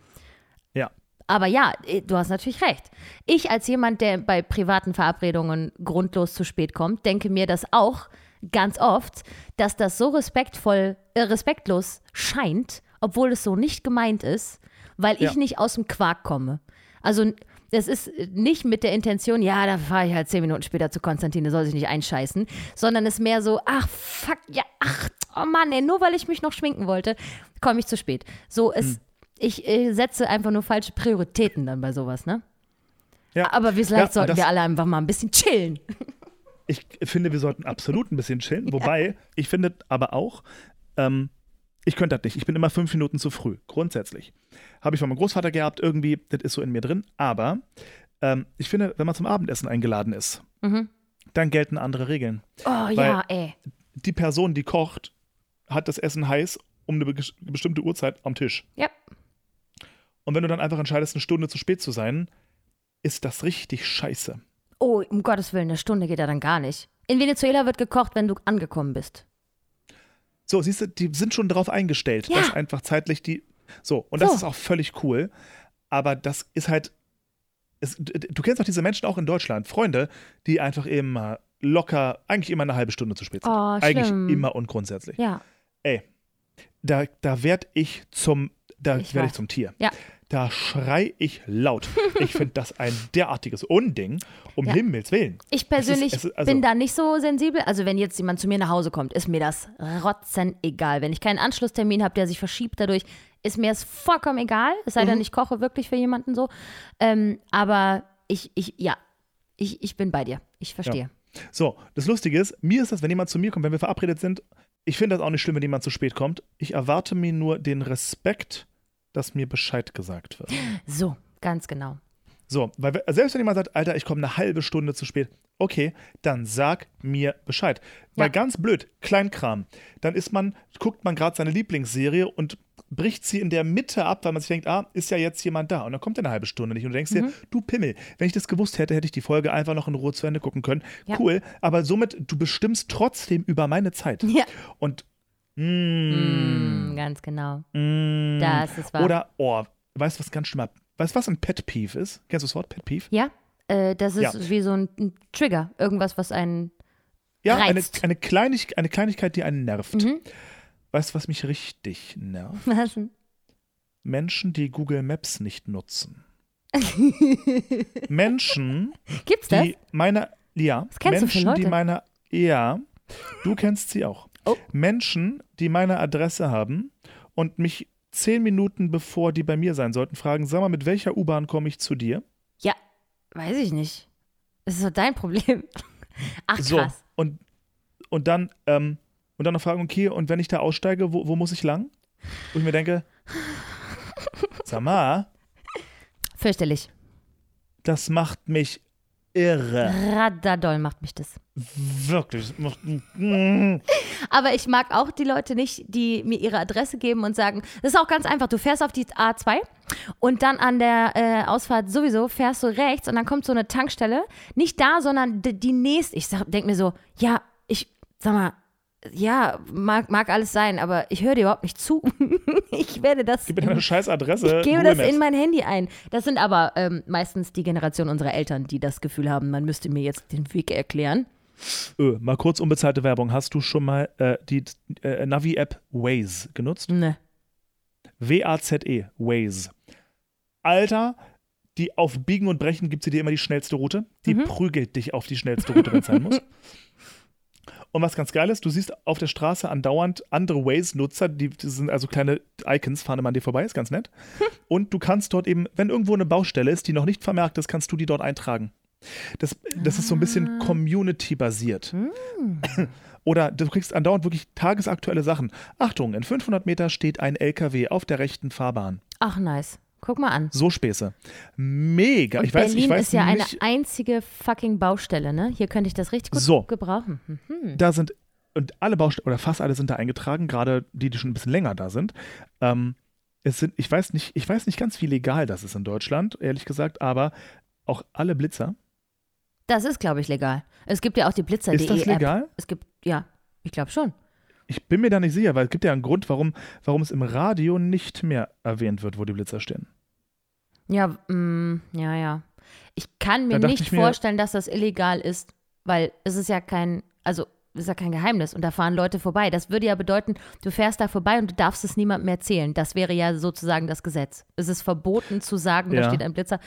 Ja. Aber ja, eh, du hast natürlich recht. Ich als jemand, der bei privaten Verabredungen grundlos zu spät kommt, denke mir das auch ganz oft, dass das so respektvoll, äh, respektlos scheint, obwohl es so nicht gemeint ist, weil ich Ja. nicht aus dem Quark komme. Also das ist nicht mit der Intention, ja, da fahre ich halt zehn Minuten später zu Konstantin, der soll sich nicht einscheißen, sondern es ist mehr so, ach fuck, ja, ach, oh Mann, ey, nur weil ich mich noch schminken wollte, komme ich zu spät. So, es, ich äh, setze einfach nur falsche Prioritäten dann bei sowas, ne? ja. Aber Ja, vielleicht und sollten wir alle einfach mal ein bisschen chillen. Ich finde, wir sollten absolut ein bisschen chillen. Wobei, ich finde aber auch, ähm, ich könnte das nicht. Ich bin immer fünf Minuten zu früh, grundsätzlich. Habe ich von meinem Großvater gehabt, irgendwie, das ist so in mir drin. Aber ähm, ich finde, wenn man zum Abendessen eingeladen ist, dann gelten andere Regeln. Oh ja, ey. Die Person, die kocht, hat das Essen heiß um eine be bestimmte Uhrzeit am Tisch. Ja. Und wenn du dann einfach entscheidest, eine Stunde zu spät zu sein, ist das richtig scheiße. Oh, um Gottes Willen, eine Stunde geht ja dann gar nicht. In Venezuela wird gekocht, wenn du angekommen bist. So, siehst du, die sind schon darauf eingestellt, Ja. dass einfach zeitlich die. So, und das So. ist auch völlig cool. Aber das ist halt. Es, du kennst doch diese Menschen auch in Deutschland, Freunde, die einfach immer locker, eigentlich immer eine halbe Stunde zu spät sind. Oh, eigentlich schlimm. immer und grundsätzlich. Ja. Ey, da, da werd ich zum. Da werde ich zum Tier. Ja. Da schrei ich laut. Ich finde das ein derartiges Unding, um Ja. Himmels Willen. Ich persönlich es ist- also- bin da nicht so sensibel. Also wenn jetzt jemand zu mir nach Hause kommt, ist mir das rotzen egal. Wenn ich keinen Anschlusstermin habe, der sich verschiebt dadurch, ist mir es vollkommen egal. Es sei denn, Mhm. ich koche wirklich für jemanden so. Ähm, aber ich, ich, ja, ich, ich bin bei dir. Ich verstehe. So, das Lustige ist, mir ist das, wenn jemand zu mir kommt, wenn wir verabredet sind, ich finde das auch nicht schlimm, wenn jemand zu spät kommt. Ich erwarte mir nur den Respekt, dass mir Bescheid gesagt wird. So, ganz genau. So, weil we- selbst wenn jemand sagt, Alter, ich komme eine halbe Stunde zu spät, okay, dann sag mir Bescheid. Weil Ja. ganz blöd, Kleinkram, dann ist man, guckt man gerade seine Lieblingsserie und bricht sie in der Mitte ab, weil man sich denkt, ah, ist ja jetzt jemand da. Und dann kommt er eine halbe Stunde nicht. Und du denkst Mhm. dir, du Pimmel, wenn ich das gewusst hätte, hätte ich die Folge einfach noch in Ruhe zu Ende gucken können. Ja. Cool, aber somit, du bestimmst trotzdem über meine Zeit. Ja. Und mm, Mm, ganz genau. mm, Das ist wahr. Oder, oh, weißt du, was ganz schlimmer, weißt du, was ein Pet Peeve ist? Kennst du das Wort Pet Peeve? Ja, äh, das ist Ja. wie so ein, ein Trigger. Irgendwas, was einen. Ja, eine, reizt. eine, Kleinig eine Kleinigkeit, die einen nervt. Mhm. Weißt du, was mich richtig nervt? Was denn? Menschen, die Google Maps nicht nutzen. Menschen, Gibt's das? die meine, ja, Menschen, die meine, ja, du kennst sie auch. Oh. Menschen, die meine Adresse haben und mich zehn Minuten bevor die bei mir sein sollten, fragen, sag mal, mit welcher U-Bahn komme ich zu dir? Ja, weiß ich nicht. Das ist doch dein Problem. Ach, So, krass. und, und dann, ähm, und dann noch fragen, okay, und wenn ich da aussteige, wo, wo muss ich lang? Wo ich mir denke, sag mal, Fürchterlich. das macht mich irre. Radadoll macht mich das. Wirklich. mm. Aber ich mag auch die Leute nicht, die mir ihre Adresse geben und sagen, das ist auch ganz einfach, du fährst auf die A2 und dann an der äh, Ausfahrt sowieso fährst du rechts und dann kommt so eine Tankstelle, nicht da, sondern die, die nächste. Ich denke mir so, ja, ich, sag mal, ja, mag, mag alles sein, aber ich höre dir überhaupt nicht zu. ich werde das. Gib mir deine scheiß Adresse. Ich gebe das in mein Handy ein. Das sind aber ähm, meistens die Generation unserer Eltern, die das Gefühl haben, man müsste mir jetzt den Weg erklären. Ö, mal kurz unbezahlte Werbung. Hast du schon mal äh, die äh, Navi-App Waze genutzt? Ne. W-A-Z-E, Waze. Alter, die auf Biegen und Brechen gibt sie dir immer die schnellste Route. Die Mhm. prügelt dich auf die schnellste Route, wenn es sein muss. Und was ganz geil ist, du siehst auf der Straße andauernd andere Waze-Nutzer, die, die sind also kleine Icons, fahren immer an dir vorbei, ist ganz nett. Und du kannst dort eben, wenn irgendwo eine Baustelle ist, die noch nicht vermerkt ist, kannst du die dort eintragen. Das, das ist so ein bisschen community-basiert. Oder du kriegst andauernd wirklich tagesaktuelle Sachen. Achtung, in 500 Meter steht ein LKW auf der rechten Fahrbahn. Ach, nice. Guck mal an. So Späße. Mega. Und ich weiß, Berlin ich weiß ist ja nicht, eine einzige fucking Baustelle, ne? Hier könnte ich das richtig gut So. gebrauchen. Hm. da sind und alle Baustellen, oder fast alle sind da eingetragen, gerade die, die schon ein bisschen länger da sind. Ähm, es sind, ich weiß nicht, ich weiß nicht ganz, wie legal das ist in Deutschland, ehrlich gesagt, aber auch alle Blitzer. Das ist, glaube ich, legal. Es gibt ja auch die Blitzer.de Ist das App. legal? Es gibt, ja, ich glaube schon. Ich bin mir da nicht sicher, weil es gibt ja einen Grund, warum, warum es im Radio nicht mehr erwähnt wird, wo die Blitzer stehen. Ja, mm, ja, ja. Ich kann mir nicht ich mir- vorstellen, dass das illegal ist, weil es ist ja kein, also ist ja kein Geheimnis und da fahren Leute vorbei. Das würde ja bedeuten, du fährst da vorbei und du darfst es niemandem erzählen. Das wäre ja sozusagen das Gesetz. Es ist verboten zu sagen, da Ja. steht ein Blitzer.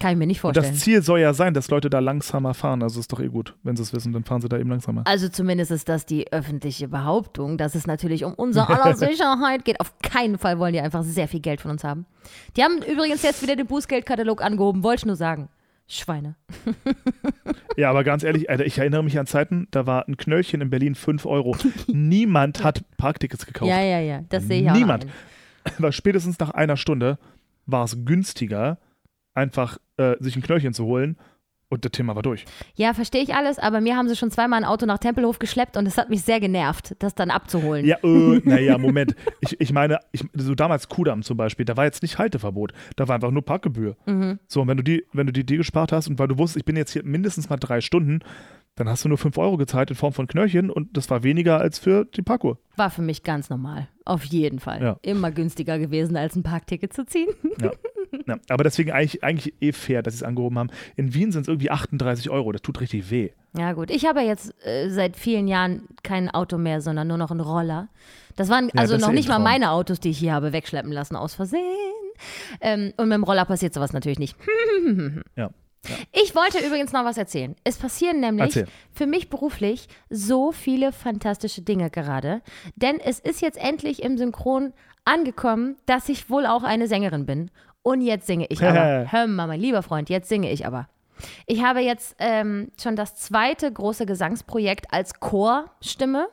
Kann ich mir nicht Und vorstellen. das Ziel soll ja sein, dass Leute da langsamer fahren. Also ist doch eh gut. Wenn sie es wissen, dann fahren sie da eben langsamer. Also zumindest ist das die öffentliche Behauptung, dass es natürlich um unser aller Sicherheit geht. Auf keinen Fall wollen die einfach sehr viel Geld von uns haben. Die haben übrigens jetzt wieder den Bußgeldkatalog angehoben, wollte ich nur sagen. Schweine. Ja, aber ganz ehrlich, Alter, ich erinnere mich an Zeiten, da war ein Knöllchen in Berlin 5 Euro. Niemand hat Parktickets gekauft. Ja, ja, ja, das sehe ich auch. Niemand. Aber spätestens nach einer Stunde war es günstiger, einfach äh, sich ein Knöllchen zu holen und das Thema war durch. Ja, verstehe ich alles, aber mir haben sie schon zweimal ein Auto nach Tempelhof geschleppt und es hat mich sehr genervt, das dann abzuholen. Ja, äh, naja, Moment. Ich, ich meine, ich, so damals Kudamm zum Beispiel, da war jetzt nicht Halteverbot, da war einfach nur Parkgebühr. Mhm. So, und wenn du die, wenn du die, die gespart hast und weil du wusstest, ich bin jetzt hier mindestens mal drei Stunden, dann hast du nur 5 Euro gezahlt in Form von Knöllchen und das war weniger als für die Parkour. War für mich ganz normal. Auf jeden Fall. Ja. Immer günstiger gewesen, als ein Parkticket zu ziehen. Ja. ja. Aber deswegen eigentlich, eigentlich eh fair, dass sie es angehoben haben. In Wien sind es irgendwie 38 Euro, das tut richtig weh. Ja, gut. Ich habe ja jetzt äh, seit vielen Jahren kein Auto mehr, sondern nur noch einen Roller. Das waren also das ist noch ja nicht mal meine Autos, die ich hier habe wegschleppen lassen, aus Versehen. Ähm, und mit dem Roller passiert sowas natürlich nicht. Ja. Ich wollte übrigens noch was erzählen. Es passieren nämlich Erzähl. für mich beruflich so viele fantastische Dinge gerade. Denn es ist jetzt endlich im Synchron angekommen, dass ich wohl auch eine Sängerin bin. Und jetzt singe ich aber. Hör mal, mein lieber Freund, jetzt singe ich aber. Ich habe jetzt ähm, schon das zweite große Gesangsprojekt als Chorstimme.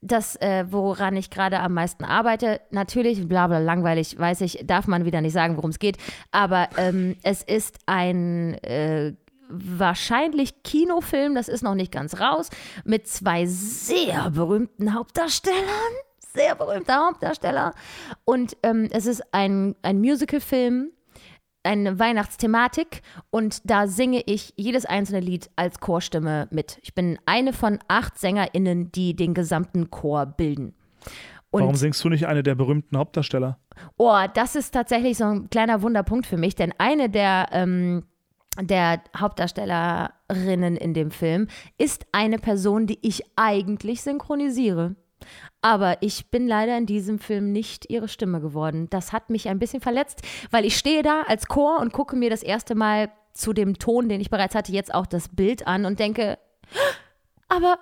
Das, äh, woran ich gerade am meisten arbeite, natürlich, bla bla, langweilig, weiß ich, darf man wieder nicht sagen, worum es geht, aber ähm, es ist ein äh, wahrscheinlich Kinofilm, das ist noch nicht ganz raus, mit zwei sehr berühmten Hauptdarstellern. Sehr berühmter Hauptdarsteller. Und ähm, es ist ein, ein Musicalfilm, eine Weihnachtsthematik und da singe ich jedes einzelne Lied als Chorstimme mit. Ich bin eine von acht SängerInnen, die den gesamten Chor bilden. Und Warum singst du nicht eine der berühmten Hauptdarsteller? Oh, das ist tatsächlich so ein kleiner Wunderpunkt für mich, denn eine der, ähm, der Hauptdarstellerinnen in dem Film ist eine Person, die ich eigentlich synchronisiere. Aber ich bin leider in diesem Film nicht ihre Stimme geworden. Das hat mich ein bisschen verletzt, weil ich stehe da als Chor und gucke mir das erste Mal zu dem Ton, den ich bereits hatte, jetzt auch das Bild an und denke, aber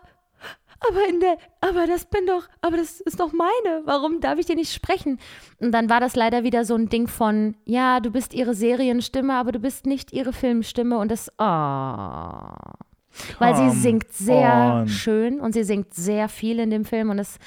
aber in der, aber das bin doch, aber das ist doch meine. Warum darf ich dir nicht sprechen? Und dann war das leider wieder so ein Ding von, ja, du bist ihre Serienstimme, aber du bist nicht ihre Filmstimme und das, oh. Weil sie singt sehr on. schön und sie singt sehr viel in dem Film und es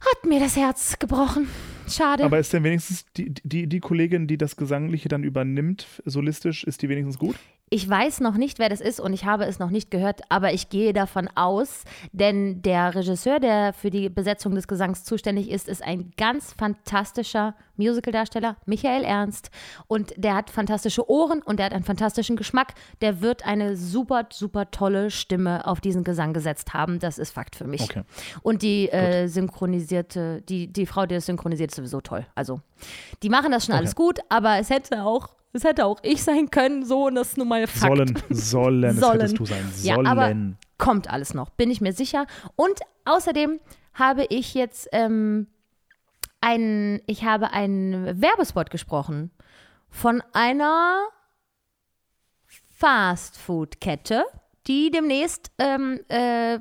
hat mir das Herz gebrochen. Schade. Aber ist denn wenigstens die, die, die Kollegin, die das Gesangliche dann übernimmt, solistisch, ist die wenigstens gut? Ich weiß noch nicht, wer das ist und ich habe es noch nicht gehört, aber ich gehe davon aus, denn der Regisseur, der für die Besetzung des Gesangs zuständig ist, ist ein ganz fantastischer Musicaldarsteller, Michael Ernst. Und der hat fantastische Ohren und der hat einen fantastischen Geschmack. Der wird eine super, super tolle Stimme auf diesen Gesang gesetzt haben. Das ist Fakt für mich. Okay. Und die äh, synchronisierte, die, die Frau, die das synchronisiert, ist sowieso toll. Also, die machen das schon alles gut, aber es hätte auch, es hätte auch ich sein können, so und das ist nun mal Fakt. Sollen, sollen, das Sollen. hättest du sein. Ja, Sollen. aber kommt alles noch, bin ich mir sicher. Und außerdem habe ich jetzt ähm, einen, ich habe einen Werbespot gesprochen von einer Fastfood-Kette, die demnächst ähm, äh.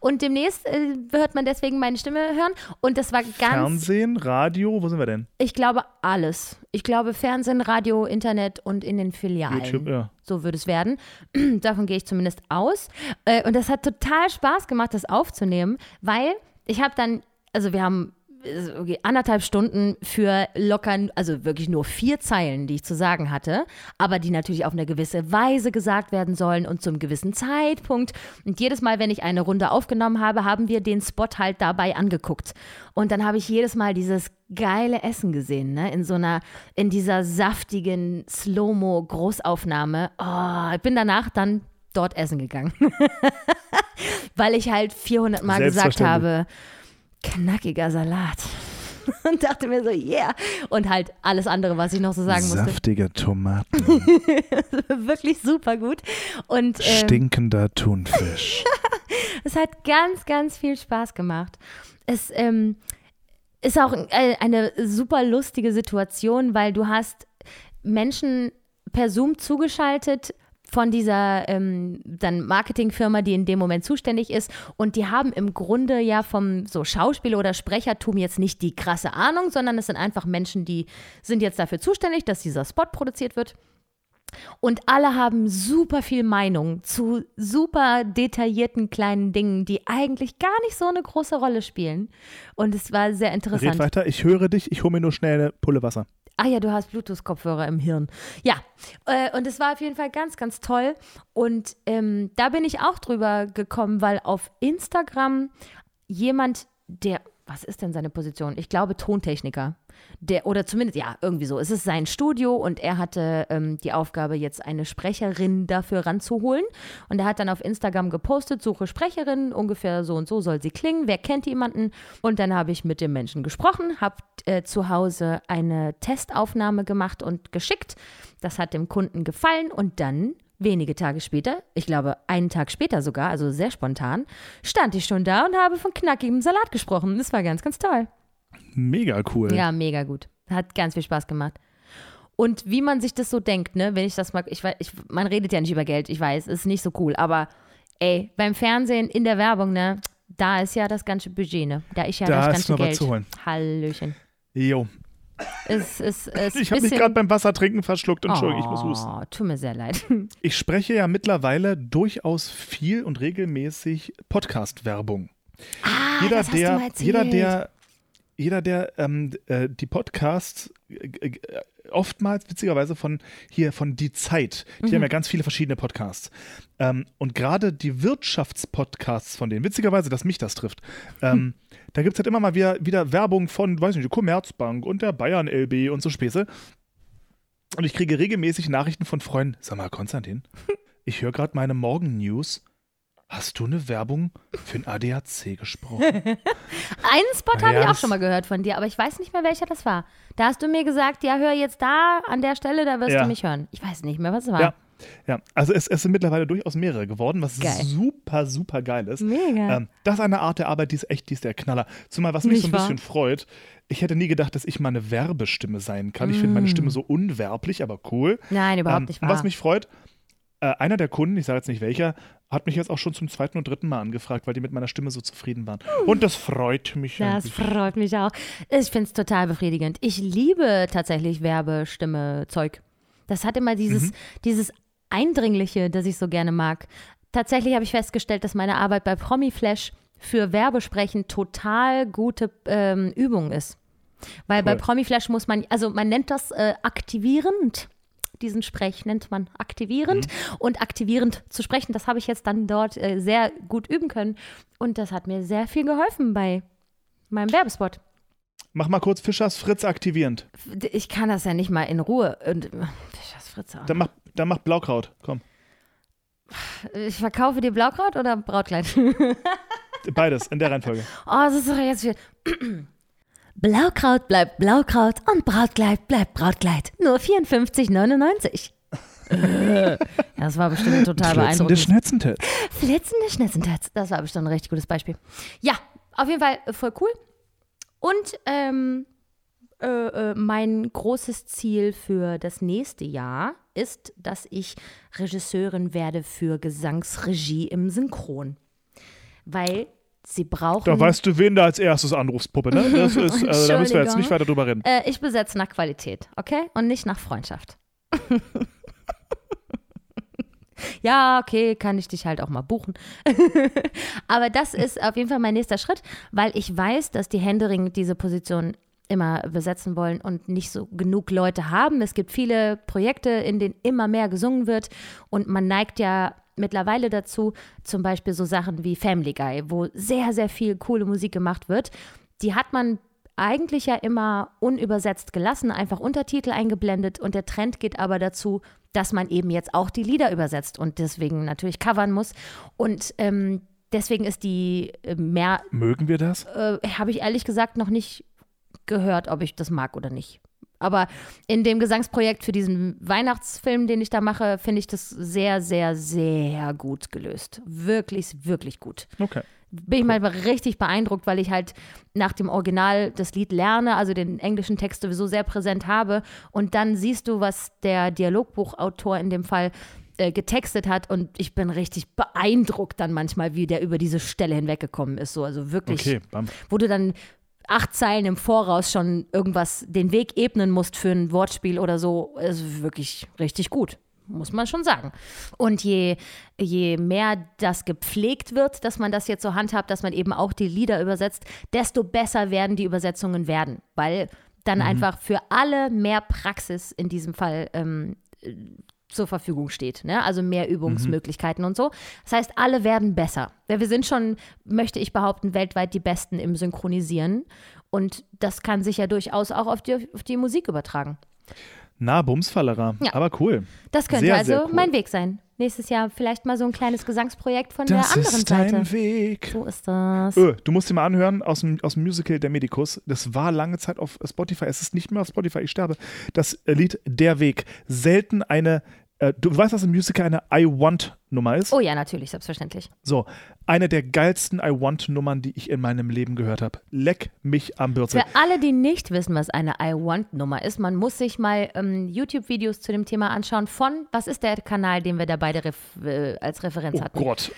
Und demnächst äh, hört man deswegen meine Stimme hören. Und das war ganz Fernsehen, Radio, wo sind wir denn? ich glaube alles. Ich glaube Fernsehen, Radio, Internet und in den Filialen. YouTube, ja. So würde es werden. Davon gehe ich zumindest aus. Äh, Und das hat total Spaß gemacht, das aufzunehmen, weil ich habe dann, also wir haben okay, anderthalb Stunden für locker, also wirklich nur vier Zeilen, die ich zu sagen hatte, aber die natürlich auf eine gewisse Weise gesagt werden sollen und zum gewissen Zeitpunkt. Und jedes Mal, wenn ich eine Runde aufgenommen habe, haben wir den Spot halt dabei angeguckt. Und dann habe ich jedes Mal dieses geile Essen gesehen, ne? In so einer, in dieser saftigen Slow-Mo-Großaufnahme. Oh, ich bin danach dann dort essen gegangen. Weil ich halt 400 Mal gesagt habe, knackiger Salat. Und dachte mir so, yeah. Und halt alles andere, was ich noch so sagen musste. Saftige Tomaten, Wirklich super gut. Und ähm, stinkender Thunfisch. es hat ganz, ganz viel Spaß gemacht. Es ähm, ist auch äh, eine super lustige Situation, weil du hast Menschen per Zoom zugeschaltet von dieser ähm, dann Marketingfirma, die in dem Moment zuständig ist. Und die haben im Grunde ja vom so Schauspiel oder Sprechertum jetzt nicht die krasse Ahnung, sondern es sind einfach Menschen, die sind jetzt dafür zuständig, dass dieser Spot produziert wird. Und alle haben super viel Meinung zu super detaillierten kleinen Dingen, die eigentlich gar nicht so eine große Rolle spielen. Und es war sehr Red interessant. weiter, ich höre dich, ich hole mir nur schnell eine Pulle Wasser. Ah ja, du hast Bluetooth-Kopfhörer im Hirn. Ja, äh, und es war auf jeden Fall ganz, ganz toll. Und ähm, da bin ich auch drüber gekommen, weil auf Instagram jemand, der, was ist denn seine Position? Ich glaube Tontechniker. Der, oder zumindest, ja, irgendwie so. Es ist sein Studio und er hatte ähm, die Aufgabe, jetzt eine Sprecherin dafür ranzuholen. Und er hat dann auf Instagram gepostet, suche Sprecherin, ungefähr so und so soll sie klingen, wer kennt jemanden? Und dann habe ich mit dem Menschen gesprochen, habe äh, zu Hause eine Testaufnahme gemacht und geschickt. Das hat dem Kunden gefallen und dann Wenige Tage später, ich glaube einen Tag später sogar, also sehr spontan, stand ich schon da und habe von knackigem Salat gesprochen. Das war ganz, ganz toll. Mega cool. Ja, mega gut. Hat ganz viel Spaß gemacht. Und wie man sich das so denkt, ne, wenn ich das mal, ich weiß, ich, man redet ja nicht über Geld, ich weiß, ist nicht so cool, aber ey, beim Fernsehen, in der Werbung, ne, da ist ja das ganze Budget, ne, da ist ja Da das ist ganze noch was Geld. zu holen. Hallöchen. Jo. Es ist, es Ich habe mich gerade beim Wassertrinken verschluckt. Entschuldigung, ich muss husten. Oh, tut mir sehr leid. Ich spreche ja mittlerweile durchaus viel und regelmäßig Podcast-Werbung. Ah, jeder, das hast der, du mal erzählt. jeder, der, jeder, der ähm, äh, die Podcasts äh, äh, oftmals witzigerweise von hier von die Zeit, die Mhm. haben ja ganz viele verschiedene Podcasts. Ähm, und gerade die Wirtschaftspodcasts von denen, witzigerweise, dass mich das trifft, ähm, Hm. da gibt es halt immer mal wieder, wieder Werbung von, weiß nicht, der Commerzbank und der Bayern LB und so Späße. Und ich kriege regelmäßig Nachrichten von Freunden. Sag mal, Konstantin, ich höre gerade meine Morgen-News. Hast du eine Werbung für ein ADAC gesprochen? Einen Spot Ja, habe ich auch schon mal gehört von dir, aber ich weiß nicht mehr, welcher das war. Da hast du mir gesagt, ja, hör jetzt da an der Stelle, da wirst Ja. du mich hören. Ich weiß nicht mehr, was es war. Ja. Ja, also es, es sind mittlerweile durchaus mehrere geworden, was Geil. super, super geil ist. Mega. Ähm, das ist eine Art der Arbeit, die ist echt, die ist der Knaller. Zumal, was mich Nicht so ein wahr? bisschen freut, ich hätte nie gedacht, dass ich mal eine Werbestimme sein kann. Ich finde meine Stimme so unwerblich, aber cool. Nein, Mm. überhaupt Ähm, nicht wahr. Was mich freut, äh, einer der Kunden, ich sage jetzt nicht welcher, hat mich jetzt auch schon zum zweiten und dritten Mal angefragt, weil die mit meiner Stimme so zufrieden waren. Und das freut mich. Das freut mich auch. Ich finde es total befriedigend. Ich liebe tatsächlich Werbestimme-Zeug. Das hat immer dieses, Mhm. dieses Eindringliche, das ich so gerne mag. Tatsächlich habe ich festgestellt, dass meine Arbeit bei Promiflash für Werbesprechen total gute ähm, Übung ist. Weil bei Cool. Promiflash muss man, also man nennt das äh, aktivierend. Diesen Sprech nennt man aktivierend. Mhm. Und aktivierend zu sprechen, das habe ich jetzt dann dort äh, sehr gut üben können. Und das hat mir sehr viel geholfen bei meinem Werbespot. Mach mal kurz Fischers Fritz aktivierend. Ich kann das ja nicht mal in Ruhe. Und, Fischers Fritze. Dann mach, dann mach Blaukraut. Komm. Ich verkaufe dir Blaukraut oder Brautkleid? Beides in der Reihenfolge. Oh, das ist doch jetzt viel. Blaukraut bleibt Blaukraut und Brautkleid bleibt Brautkleid. Nur 54,99. Äh, das war bestimmt total Flitzende beeindruckend. Schnetzentest. Flitzende Schnitzentatz. Das war bestimmt ein richtig gutes Beispiel. Ja, auf jeden Fall äh, voll cool. Und ähm, äh, äh, mein großes Ziel für das nächste Jahr ist, dass ich Regisseurin werde für Gesangsregie im Synchron. Weil sie brauchen. Da weißt du, wen du als erstes anrufst, Puppe, ne? Das ist, äh, da müssen wir jetzt nicht weiter drüber reden. äh, ich besetze nach Qualität, okay? Und nicht nach Freundschaft. Ja, okay, kann ich dich halt auch mal buchen. Aber das ist auf jeden Fall mein nächster Schritt, weil ich weiß, dass die Händering diese Position immer besetzen wollen und nicht so genug Leute haben. Es gibt viele Projekte, in denen immer mehr gesungen wird und man neigt ja mittlerweile dazu, zum Beispiel so Sachen wie Family Guy, wo sehr, sehr viel coole Musik gemacht wird. Die hat man eigentlich ja immer unübersetzt gelassen, einfach Untertitel eingeblendet und der Trend geht aber dazu, dass man eben jetzt auch die Lieder übersetzt und deswegen natürlich covern muss. Und ähm, deswegen ist die äh, mehr, Mögen wir das? äh, habe ich ehrlich gesagt noch nicht gehört, ob ich das mag oder nicht. Aber in dem Gesangsprojekt für diesen Weihnachtsfilm, den ich da mache, finde ich das sehr, sehr, sehr gut gelöst. Wirklich, wirklich gut. Okay. Bin ich mal richtig beeindruckt, weil ich halt nach dem Original das Lied lerne, also den englischen Text sowieso sehr präsent habe. Und dann siehst du, was der Dialogbuchautor in dem Fall äh, getextet hat. Und ich bin richtig beeindruckt dann manchmal, wie der über diese Stelle hinweggekommen ist. So, also wirklich Okay, bam. wo du dann acht Zeilen im Voraus schon irgendwas den Weg ebnen musst für ein Wortspiel oder so, ist wirklich richtig gut. Muss man schon sagen. Und je, je mehr das gepflegt wird, dass man das jetzt so handhabt, dass man eben auch die Lieder übersetzt, desto besser werden die Übersetzungen werden. Weil dann einfach für alle mehr Praxis in diesem Fall ähm, zur Verfügung steht. Ne? Also mehr Übungsmöglichkeiten und so. Das heißt, alle werden besser. Wir sind schon, möchte ich behaupten, weltweit die Besten im Synchronisieren. Und das kann sich ja durchaus auch auf die, auf die Musik übertragen. Na, Bumsfallera. Ja. Aber cool. Das könnte Sehr, also sehr cool. mein Weg sein. Nächstes Jahr vielleicht mal so ein kleines Gesangsprojekt von Das der anderen ist dein Seite. Weg. So ist das. Öh, du musst dir mal anhören aus dem, aus dem Musical Der Medikus. Das war lange Zeit auf Spotify. Es ist nicht mehr auf Spotify. Ich sterbe. Das Lied Der Weg. Selten eine. Äh, du weißt, dass im Musical eine I Want Nummer ist? Oh ja, natürlich, selbstverständlich. So, eine der geilsten I Want Nummern, die ich in meinem Leben gehört habe. Leck mich am Bürzel. Für alle, die nicht wissen, was eine I Want-Nummer ist, man muss sich mal ähm, YouTube-Videos zu dem Thema anschauen von, was ist der Kanal, den wir da beide ref äh, als Referenz Oh hatten? Gott.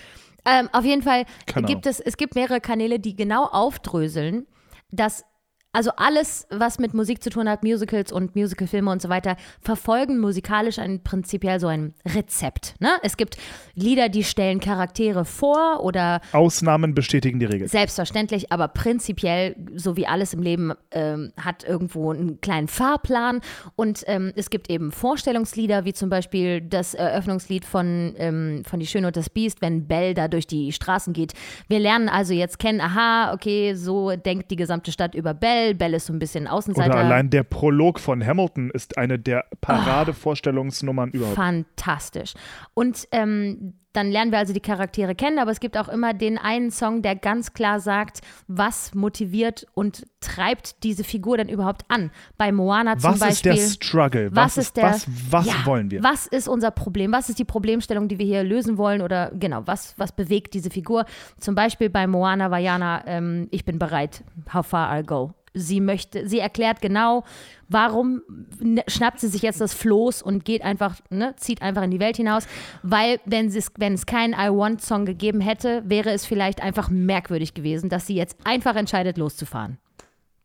Ähm, auf jeden Fall Keine gibt es, es gibt mehrere Kanäle, die genau aufdröseln, dass also alles, was mit Musik zu tun hat, Musicals und Musicalfilme und so weiter, verfolgen musikalisch ein prinzipiell so ein Rezept. Ne? Es gibt Lieder, die stellen Charaktere vor oder Ausnahmen bestätigen die Regel. Selbstverständlich, aber prinzipiell, so wie alles im Leben, ähm, hat irgendwo einen kleinen Fahrplan. Und ähm, es gibt eben Vorstellungslieder, wie zum Beispiel das Eröffnungslied von, ähm, von Die Schöne und das Biest, wenn Belle da durch die Straßen geht. Wir lernen also jetzt kennen, aha, okay, so denkt die gesamte Stadt über Belle. Belle ist so ein bisschen Außenseiter. Oder allein der Prolog von Hamilton ist eine der Paradevorstellungsnummern überhaupt. Fantastisch. Und ähm, dann lernen wir also die Charaktere kennen, aber es gibt auch immer den einen Song, der ganz klar sagt, was motiviert und treibt diese Figur denn überhaupt an. Bei Moana zum Was ist Beispiel. der Struggle? was, ist der, was, was ja, wollen wir? Was ist unser Problem? Was ist die Problemstellung, die wir hier lösen wollen? Oder genau, was, was bewegt diese Figur? Zum Beispiel bei Moana Vajana, ähm, ich bin bereit, how far I'll go. Sie möchte, sie erklärt genau, warum ne- schnappt sie sich jetzt das Floß und geht einfach, ne, zieht einfach in die Welt hinaus. Weil, wenn, wenn es keinen I Want Song gegeben hätte, wäre es vielleicht einfach merkwürdig gewesen, dass sie jetzt einfach entscheidet, loszufahren.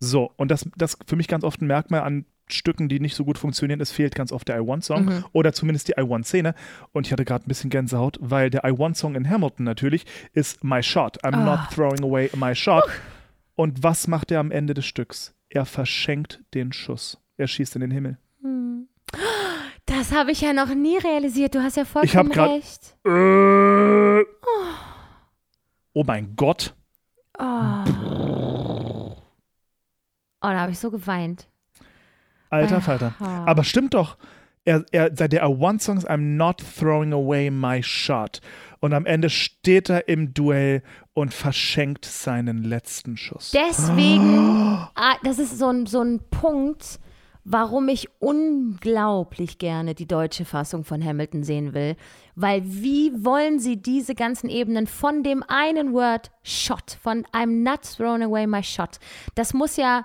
So, und das, das für mich ganz oft ein Merkmal an Stücken, die nicht so gut funktionieren. Es fehlt ganz oft der I Want Song Mhm. oder zumindest die I Want Szene. Und ich hatte gerade ein bisschen Gänsehaut, weil der I Want Song in Hamilton natürlich ist My Shot. I'm Ah. not throwing away my shot. Und was macht er am Ende des Stücks? Er verschenkt den Schuss. Er schießt in den Himmel. Das habe ich ja noch nie realisiert. Du hast ja Ich hab vollkommen grad- recht. Äh. Oh mein Gott. Oh, da habe ich so geweint. Alter Ah. Falter. Aber stimmt doch. Er, er, der I Want Song ist I'm not throwing away my shot. Und am Ende steht er im Duell und verschenkt seinen letzten Schuss. Deswegen, ah, das ist so ein, so ein Punkt, warum ich unglaublich gerne die deutsche Fassung von Hamilton sehen will. Weil wie wollen sie diese ganzen Ebenen von dem einen Word Shot, von I'm not throwing away my shot, das muss ja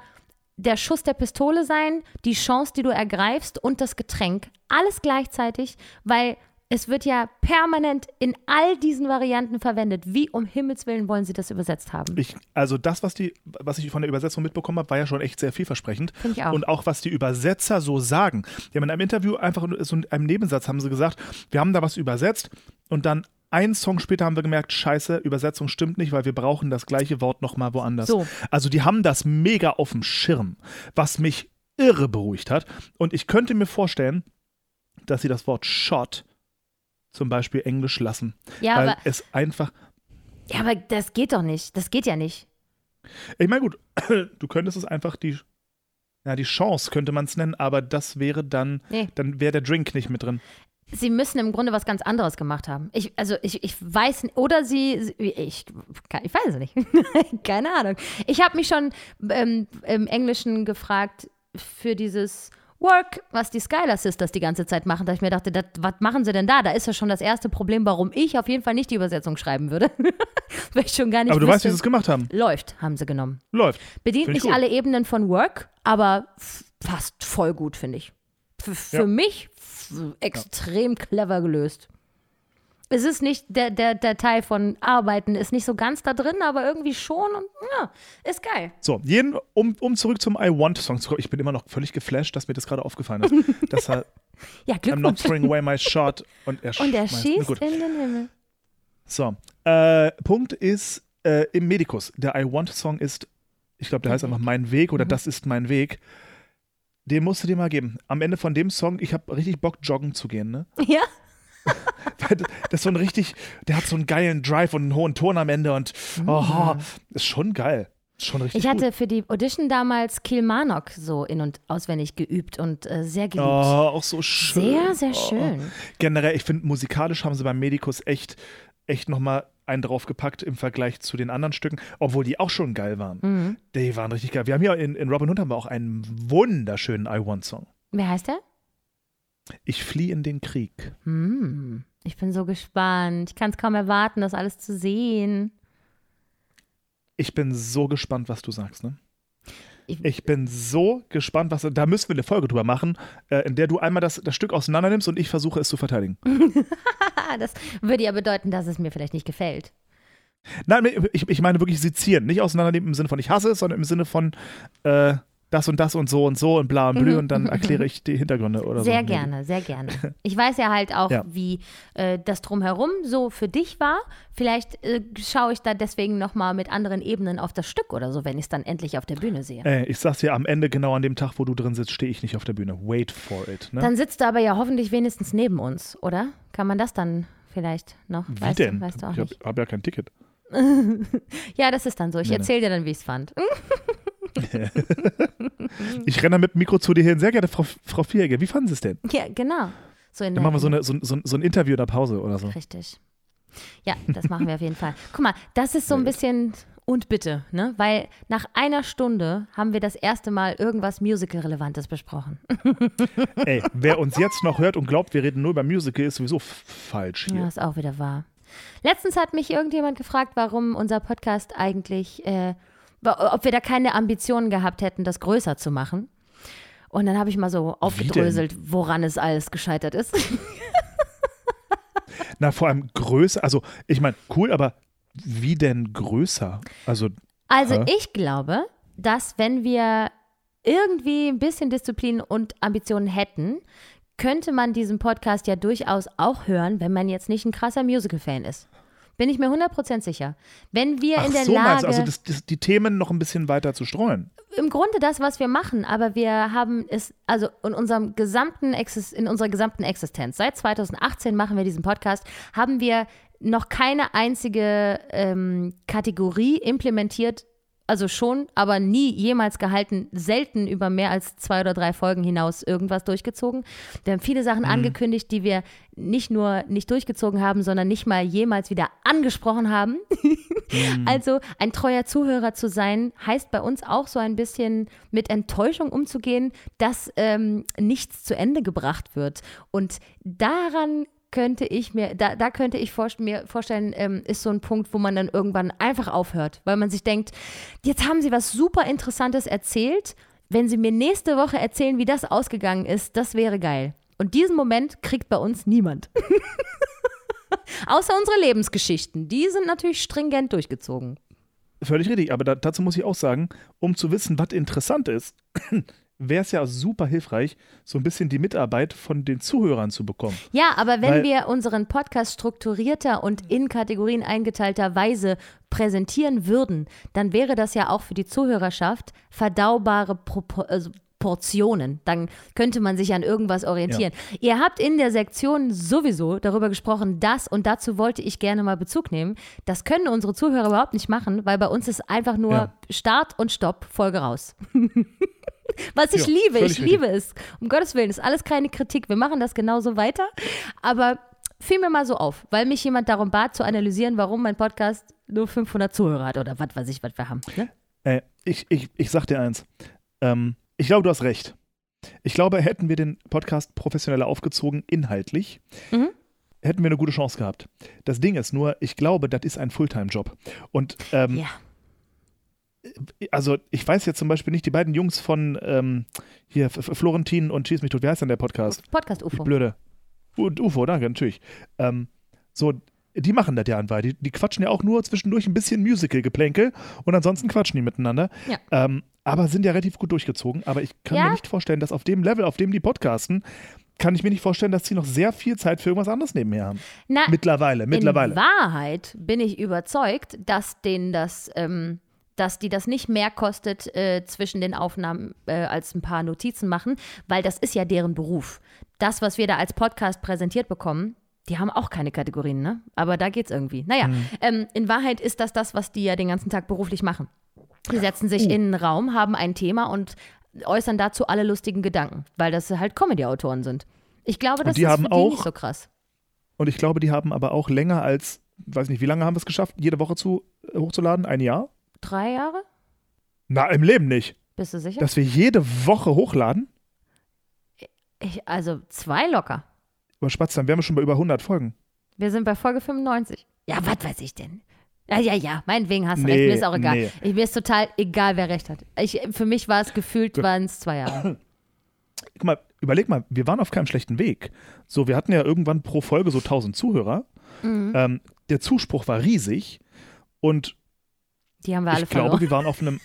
der Schuss der Pistole sein, die Chance, die du ergreifst und das Getränk. Alles gleichzeitig, weil es wird ja permanent in all diesen Varianten verwendet. Wie um Himmels Willen wollen Sie das übersetzt haben? Ich, also das, was, die, was ich von der Übersetzung mitbekommen habe, war ja schon echt sehr vielversprechend. Finde ich auch. Und auch, was die Übersetzer so sagen. Die haben in einem Interview einfach so in einem Nebensatz haben sie gesagt, wir haben da was übersetzt und dann einen Song später haben wir gemerkt, scheiße, Übersetzung stimmt nicht, weil wir brauchen das gleiche Wort nochmal woanders. So. Also die haben das mega auf dem Schirm, was mich irre beruhigt hat. Und ich könnte mir vorstellen, dass sie das Wort Shot zum Beispiel Englisch lassen. Ja, weil aber- es einfach. Ja, aber das geht doch nicht. Das geht ja nicht. Ich meine, gut, du könntest es einfach die. Ja, die Chance könnte man es nennen, aber das wäre dann, Nee. dann wäre der Drink nicht mit drin. Sie müssen im Grunde was ganz anderes gemacht haben. Ich, also ich, ich weiß nicht, oder sie, ich, ich weiß es nicht. Keine Ahnung. Ich habe mich schon ähm, im Englischen gefragt für dieses Work, was die Skylar Sisters die ganze Zeit machen, da ich mir dachte, das, was machen sie denn da? Da ist ja schon das erste Problem, warum ich auf jeden Fall nicht die Übersetzung schreiben würde. Weil ich schon gar nicht aber du weißt, wie wüsste. sie es gemacht haben. Läuft, haben sie genommen. Läuft. Bedient nicht gut. alle Ebenen von Work, aber fast voll gut, finde ich. F für Ja. mich extrem clever gelöst. Es ist nicht, der, der, der Teil von Arbeiten ist nicht so ganz da drin, aber irgendwie schon und ja, ist geil. So, jeden, um, um zurück zum I Want Song zu kommen. Ich bin immer noch völlig geflasht, dass mir das gerade aufgefallen ist. dass er Ja, I'm not Glückwunsch. throwing away my shot und er, Und er schießt Gut. in den Himmel. So, äh, Punkt ist äh, im Medikus. Der I Want Song ist, ich glaube, der heißt einfach Mein Weg oder Das ist mein Weg. Den musst du dir mal geben. Am Ende von dem Song, ich habe richtig Bock, joggen zu gehen. Ne? Ja, das ist so ein richtig, der hat so einen geilen Drive und einen hohen Ton am Ende und oh, ist schon geil. Ist schon richtig ich hatte gut. für die Audition damals Kilmarnock so in- und auswendig geübt und äh, sehr Oh, geliebt. auch so schön. sehr, sehr Oh. schön. Generell, ich finde, musikalisch haben sie beim Medikus echt, echt nochmal einen draufgepackt im Vergleich zu den anderen Stücken, obwohl die auch schon geil waren. Mhm. Die waren richtig geil. Wir haben ja in, in Robin Hood haben wir auch einen wunderschönen I Want Song. Wer heißt der? Ich fliehe in den Krieg. Hm, ich bin so gespannt. Ich kann es kaum erwarten, das alles zu sehen. Ich bin so gespannt, was du sagst, ne? Ich- Ich bin so gespannt, was. Da müssen wir eine Folge drüber machen, äh, in der du einmal das, das Stück auseinander nimmst und ich versuche es zu verteidigen. Das würde ja bedeuten, dass es mir vielleicht nicht gefällt. Nein, ich, ich meine wirklich sezieren. Nicht auseinandernehmen im Sinne von ich hasse es, sondern im Sinne von äh, das und das und so und so und bla und blü Mhm. und dann erkläre ich die Hintergründe oder so. Sehr gerne, sehr gerne. Ich weiß ja halt auch, Ja. wie äh, das drumherum so für dich war. Vielleicht äh, schaue ich da deswegen nochmal mit anderen Ebenen auf das Stück oder so, wenn ich es dann endlich auf der Bühne sehe. Ey, ich sag's dir, am Ende, genau an dem Tag, wo du drin sitzt, stehe ich nicht auf der Bühne. Wait for it. Ne? Dann sitzt du aber ja hoffentlich wenigstens neben uns, oder? Kann man das dann vielleicht noch? Wie weißt denn? Du, weißt du auch ich habe hab ja kein Ticket. Ja, das ist dann so. Ich nee. erzähle dir dann, wie ich es fand. Ich renne mit dem Mikro zu dir hin. Sehr geehrte Frau, Frau Vieregger, wie fanden Sie es denn? Ja, genau. So in Dann machen wir so, eine, so, so, so ein Interview in der Pause oder so. Richtig. Ja, das machen wir auf jeden Fall. Guck mal, das ist so ein bisschen und bitte, ne? Weil nach einer Stunde haben wir das erste Mal irgendwas Musical-Relevantes besprochen. Ey, wer uns jetzt noch hört und glaubt, wir reden nur über Musical, ist sowieso falsch Ja, hier. ist auch wieder wahr. Letztens hat mich irgendjemand gefragt, warum unser Podcast eigentlich, äh, ob wir da keine Ambitionen gehabt hätten, das größer zu machen. Und dann habe ich mal so aufgedröselt, woran es alles gescheitert ist. Na, vor allem größer, also ich meine, cool, aber wie denn größer? Also, Also Hä? ich glaube, dass wenn wir irgendwie ein bisschen Disziplin und Ambitionen hätten, könnte man diesen Podcast ja durchaus auch hören, wenn man jetzt nicht ein krasser Musical-Fan ist. Bin ich mir 100% sicher. Wenn wir ach in der so meinst Lage, du, also das, das, die Themen noch ein bisschen weiter zu streuen. im Grunde das, was wir machen, aber wir haben es, also in unserem gesamten Exis, in unserer gesamten Existenz, seit 2018 machen wir diesen Podcast, haben wir noch keine einzige ähm, Kategorie implementiert, also schon, aber nie jemals gehalten, selten über mehr als zwei oder drei Folgen hinaus irgendwas durchgezogen. Wir haben viele Sachen angekündigt, die wir nicht nur nicht durchgezogen haben, sondern nicht mal jemals wieder angesprochen haben. Also ein treuer Zuhörer zu sein, heißt bei uns auch so ein bisschen mit Enttäuschung umzugehen, dass ähm, nichts zu Ende gebracht wird. Und daran könnte ich mir, da, da könnte ich vor, mir vorstellen, ähm, ist so ein Punkt, wo man dann irgendwann einfach aufhört, weil man sich denkt, jetzt haben sie was super Interessantes erzählt. Wenn sie mir nächste Woche erzählen, wie das ausgegangen ist, das wäre geil. Und diesen Moment kriegt bei uns niemand. Außer unsere Lebensgeschichten. Die sind natürlich stringent durchgezogen. Völlig richtig, aber da, dazu muss ich auch sagen, um zu wissen, was interessant ist, wäre es ja super hilfreich, so ein bisschen die Mitarbeit von den Zuhörern zu bekommen. Ja, aber wenn Weil- wir unseren Podcast strukturierter und in Kategorien eingeteilter Weise präsentieren würden, dann wäre das ja auch für die Zuhörerschaft verdaubare Propo also Portionen. Dann könnte man sich an irgendwas orientieren. Ihr habt in der Sektion sowieso darüber gesprochen, dass, und dazu wollte ich gerne mal Bezug nehmen, das können unsere Zuhörer überhaupt nicht machen, weil bei uns ist einfach nur Ja. Start und Stopp, Folge raus. Was ich Ja, liebe, ich liebe es. Um Gottes Willen, ist alles keine Kritik. Wir machen das genauso weiter. Aber fiel mir mal so auf, weil mich jemand darum bat, zu analysieren, warum mein Podcast nur 500 Zuhörer hat oder was weiß ich, was wir haben. Ne? Äh, ich, ich, ich sag dir eins. Ähm, ich glaube, du hast recht. Ich glaube, hätten wir den Podcast professioneller aufgezogen, inhaltlich, Mhm. hätten wir eine gute Chance gehabt. Das Ding ist nur, ich glaube, das ist ein Fulltime-Job. Und ähm, Ja. Also ich weiß jetzt zum Beispiel nicht, die beiden Jungs von ähm, hier, Florentin und Schieß mich tot, wie heißt denn der Podcast? Podcast Ich UFO. blöde. Und UFO, danke, natürlich. Ähm, so, die machen das ja anweit. Die, die quatschen ja auch nur zwischendurch ein bisschen Musical-Geplänkel und ansonsten quatschen die miteinander. Ja. Ähm, aber sind ja relativ gut durchgezogen. Aber ich kann Ja. mir nicht vorstellen, dass auf dem Level, auf dem die podcasten, kann ich mir nicht vorstellen, dass sie noch sehr viel Zeit für irgendwas anderes nebenher haben. Na, Mittlerweile, mittlerweile. In Wahrheit bin ich überzeugt, dass denen das, ähm, dass die das nicht mehr kostet äh, zwischen den Aufnahmen äh, als ein paar Notizen machen, weil das ist ja deren Beruf. Das, was wir da als Podcast präsentiert bekommen, die haben auch keine Kategorien, ne? Aber da geht's irgendwie. Naja, Mhm. ähm, in Wahrheit ist das das, was die ja den ganzen Tag beruflich machen. Die setzen sich Uh. in einen Raum, haben ein Thema und äußern dazu alle lustigen Gedanken, weil das halt Comedy-Autoren sind. Ich glaube, das ist haben für die auch- nicht so krass. Und ich glaube, die haben aber auch länger als, weiß nicht, wie lange haben wir es geschafft, jede Woche zu, äh, hochzuladen? Ein Jahr? Drei Jahre? Na, im Leben nicht. Bist du sicher? Dass wir jede Woche hochladen? Ich, also zwei locker. Aber Spatz, dann wären wir schon bei über 100 Folgen. Wir sind bei Folge 95. Ja, was weiß ich denn? Ja, ja, ja, meinetwegen hast du Nee, recht. Mir ist auch egal. nee. Ich, mir ist total egal, wer recht hat. Ich, für mich war es gefühlt, waren es zwei Jahre. Guck mal, überleg mal, wir waren auf keinem schlechten Weg. So, wir hatten ja irgendwann pro Folge so 1000 Zuhörer. Mhm. Ähm, der Zuspruch war riesig und Die haben wir alle ich glaube, verloren. wir waren auf einem,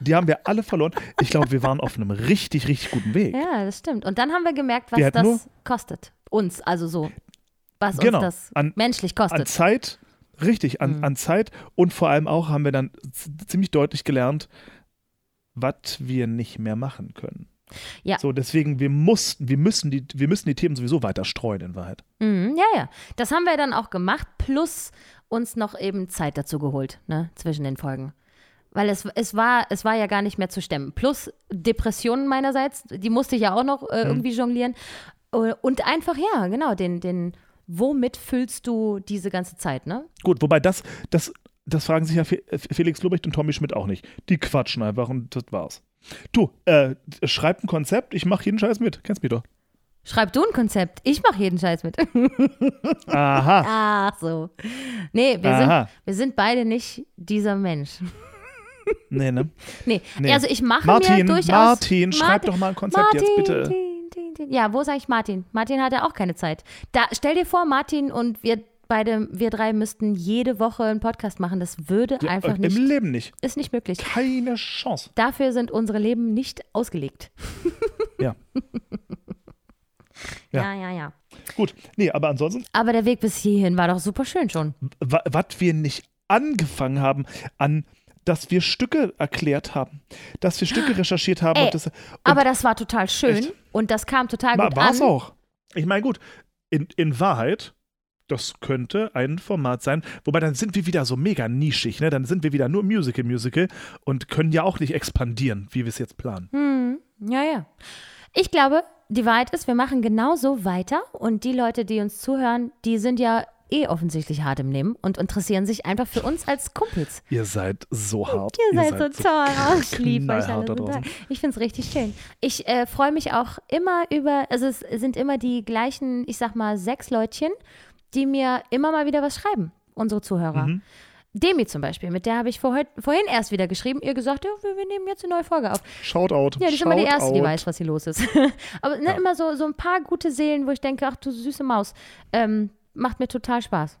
die haben wir alle verloren. Ich glaube, wir waren auf einem richtig, richtig guten Weg. Ja, das stimmt. Und dann haben wir gemerkt, was Wir das kostet. Uns, also so. Was Genau. uns das An- menschlich An kostet. Zeit, richtig, an, Mhm. an Zeit und vor allem auch haben wir dann ziemlich deutlich gelernt, was wir nicht mehr machen können. Ja. So, deswegen, wir mussten, wir müssen die, wir müssen die Themen sowieso weiter streuen in Wahrheit. Mhm, ja, ja. Das haben wir dann auch gemacht, plus uns noch eben Zeit dazu geholt, ne, zwischen den Folgen. Weil es, es, war, es war ja gar nicht mehr zu stemmen. Plus Depressionen meinerseits, die musste ich ja auch noch äh, irgendwie jonglieren. Äh, Und einfach, ja, genau, den, den, womit füllst du diese ganze Zeit, ne? Gut, wobei das, das, das fragen sich ja Fe- Felix Lobrecht und Tommy Schmidt auch nicht. Die quatschen einfach und das war's. Du, äh, schreib ein Konzept, ich mach jeden Scheiß mit. Kennst mich doch. Schreib du ein Konzept, ich mache jeden Scheiß mit. Aha. Ach so. Nee, wir sind, wir sind beide nicht dieser Mensch. Nee, ne? Nee, Nee. also ich mache Martin, mir durchaus. Martin, schreib doch mal ein Konzept jetzt, bitte. Martin, Tin, Tin. Ja, wo ist eigentlich Martin? Martin hatte auch keine Zeit. Da, stell dir vor, Martin und wir beide, wir drei müssten jede Woche einen Podcast machen. Das würde einfach Im nicht, Leben nicht. ist nicht möglich. Keine Chance. Dafür sind unsere Leben nicht ausgelegt. Ja. Ja, Ja. ja, ja. Gut. Nee, aber ansonsten, Aber der Weg bis hierhin war doch super schön schon. was wir nicht angefangen haben an dass wir Stücke erklärt haben, dass wir Stücke recherchiert haben. Ey, und das, und Aber das war total schön Echt? und das kam total war gut es an. auch. Ich meine, gut, in, in Wahrheit, das könnte ein Format sein, wobei dann sind wir wieder so mega nischig, ne? Dann sind wir wieder nur Musical, Musical und können ja auch nicht expandieren, wie wir es jetzt planen. Hm, ja, ja. Ich glaube, die Wahrheit ist, wir machen genau so weiter und die Leute, die uns zuhören, die sind ja eh offensichtlich hart im Leben und interessieren sich einfach für uns als Kumpels. Ihr seid so hart. Ihr seid so toll. Oh, ich liebe euch alle da. Ich finde es richtig schön. Ich äh, freue mich auch immer über, also es sind immer die gleichen, ich sag mal, sechs Leutchen, die mir immer mal wieder was schreiben, unsere Zuhörer. Mhm. Demi zum Beispiel, mit der habe ich vorhin, vorhin erst wieder geschrieben, ihr gesagt, ja, wir, wir nehmen jetzt eine neue Folge auf. Shoutout. Ja, die ist immer die Erste, die weiß, was hier los ist. Aber ne, immer so, so ein paar gute Seelen, wo ich denke, ach du süße Maus, ähm, macht mir total Spaß.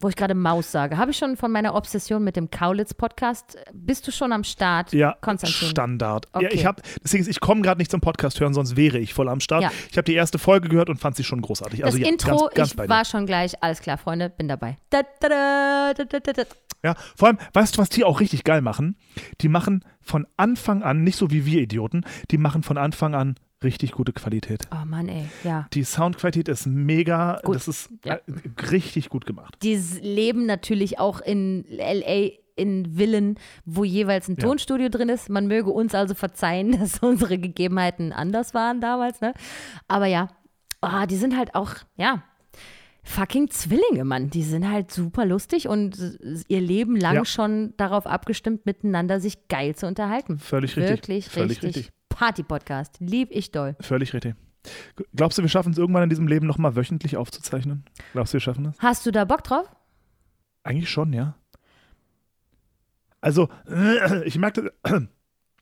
Wo ich gerade Maus sage. Habe ich schon von meiner Obsession mit dem Kaulitz-Podcast, bist du schon am Start, Ja, Konstantin? Standard. Ja, Okay. ich habe, deswegen, ist- ich komme gerade nicht zum Podcast hören, sonst wäre ich voll am Start. Ja. Ich habe die erste Folge gehört und fand sie schon großartig. Das Also ja, Intro, ganz, ganz ich bei war schon gleich, alles klar, Freunde, bin dabei. Da, da, da, da, da, da, da. Ja, vor allem, weißt du, was die auch richtig geil machen? Die machen von Anfang an, nicht so wie wir Idioten, die machen von Anfang an richtig gute Qualität. Oh Mann, ey, ja. Die Soundqualität ist mega, Gut, das ist ja. äh, richtig gut gemacht. Die leben natürlich auch in L.A., in Villen, wo jeweils ein Ja. Tonstudio drin ist. Man möge uns also verzeihen, dass unsere Gegebenheiten anders waren damals, ne? Aber ja, oh, die sind halt auch, ja, fucking Zwillinge, Mann. Die sind halt super lustig und ihr Leben lang Ja. schon darauf abgestimmt, miteinander sich geil zu unterhalten. Völlig richtig. Wirklich Völlig richtig. richtig. Party-Podcast. Lieb ich doll. Völlig richtig. Glaubst du, wir schaffen es irgendwann in diesem Leben nochmal wöchentlich aufzuzeichnen? Glaubst du, wir schaffen das? Hast du da Bock drauf? Eigentlich schon, ja. Also, ich merke das.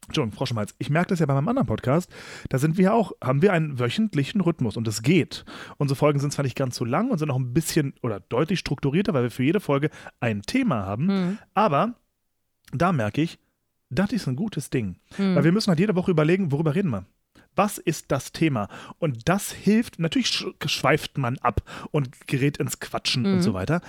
Entschuldigung, Frau Schmalz, ich merke das ja bei meinem anderen Podcast. Da sind wir auch, haben wir einen wöchentlichen Rhythmus und es geht. Unsere Folgen sind zwar nicht ganz so lang und sind auch ein bisschen oder deutlich strukturierter, weil wir für jede Folge ein Thema haben. Hm. Aber da merke ich, das ist ein gutes Ding. Hm. Weil wir müssen halt jede Woche überlegen, worüber reden wir. Was ist das Thema? Und das hilft, natürlich sch- schweift man ab und gerät ins Quatschen Mhm. und so weiter.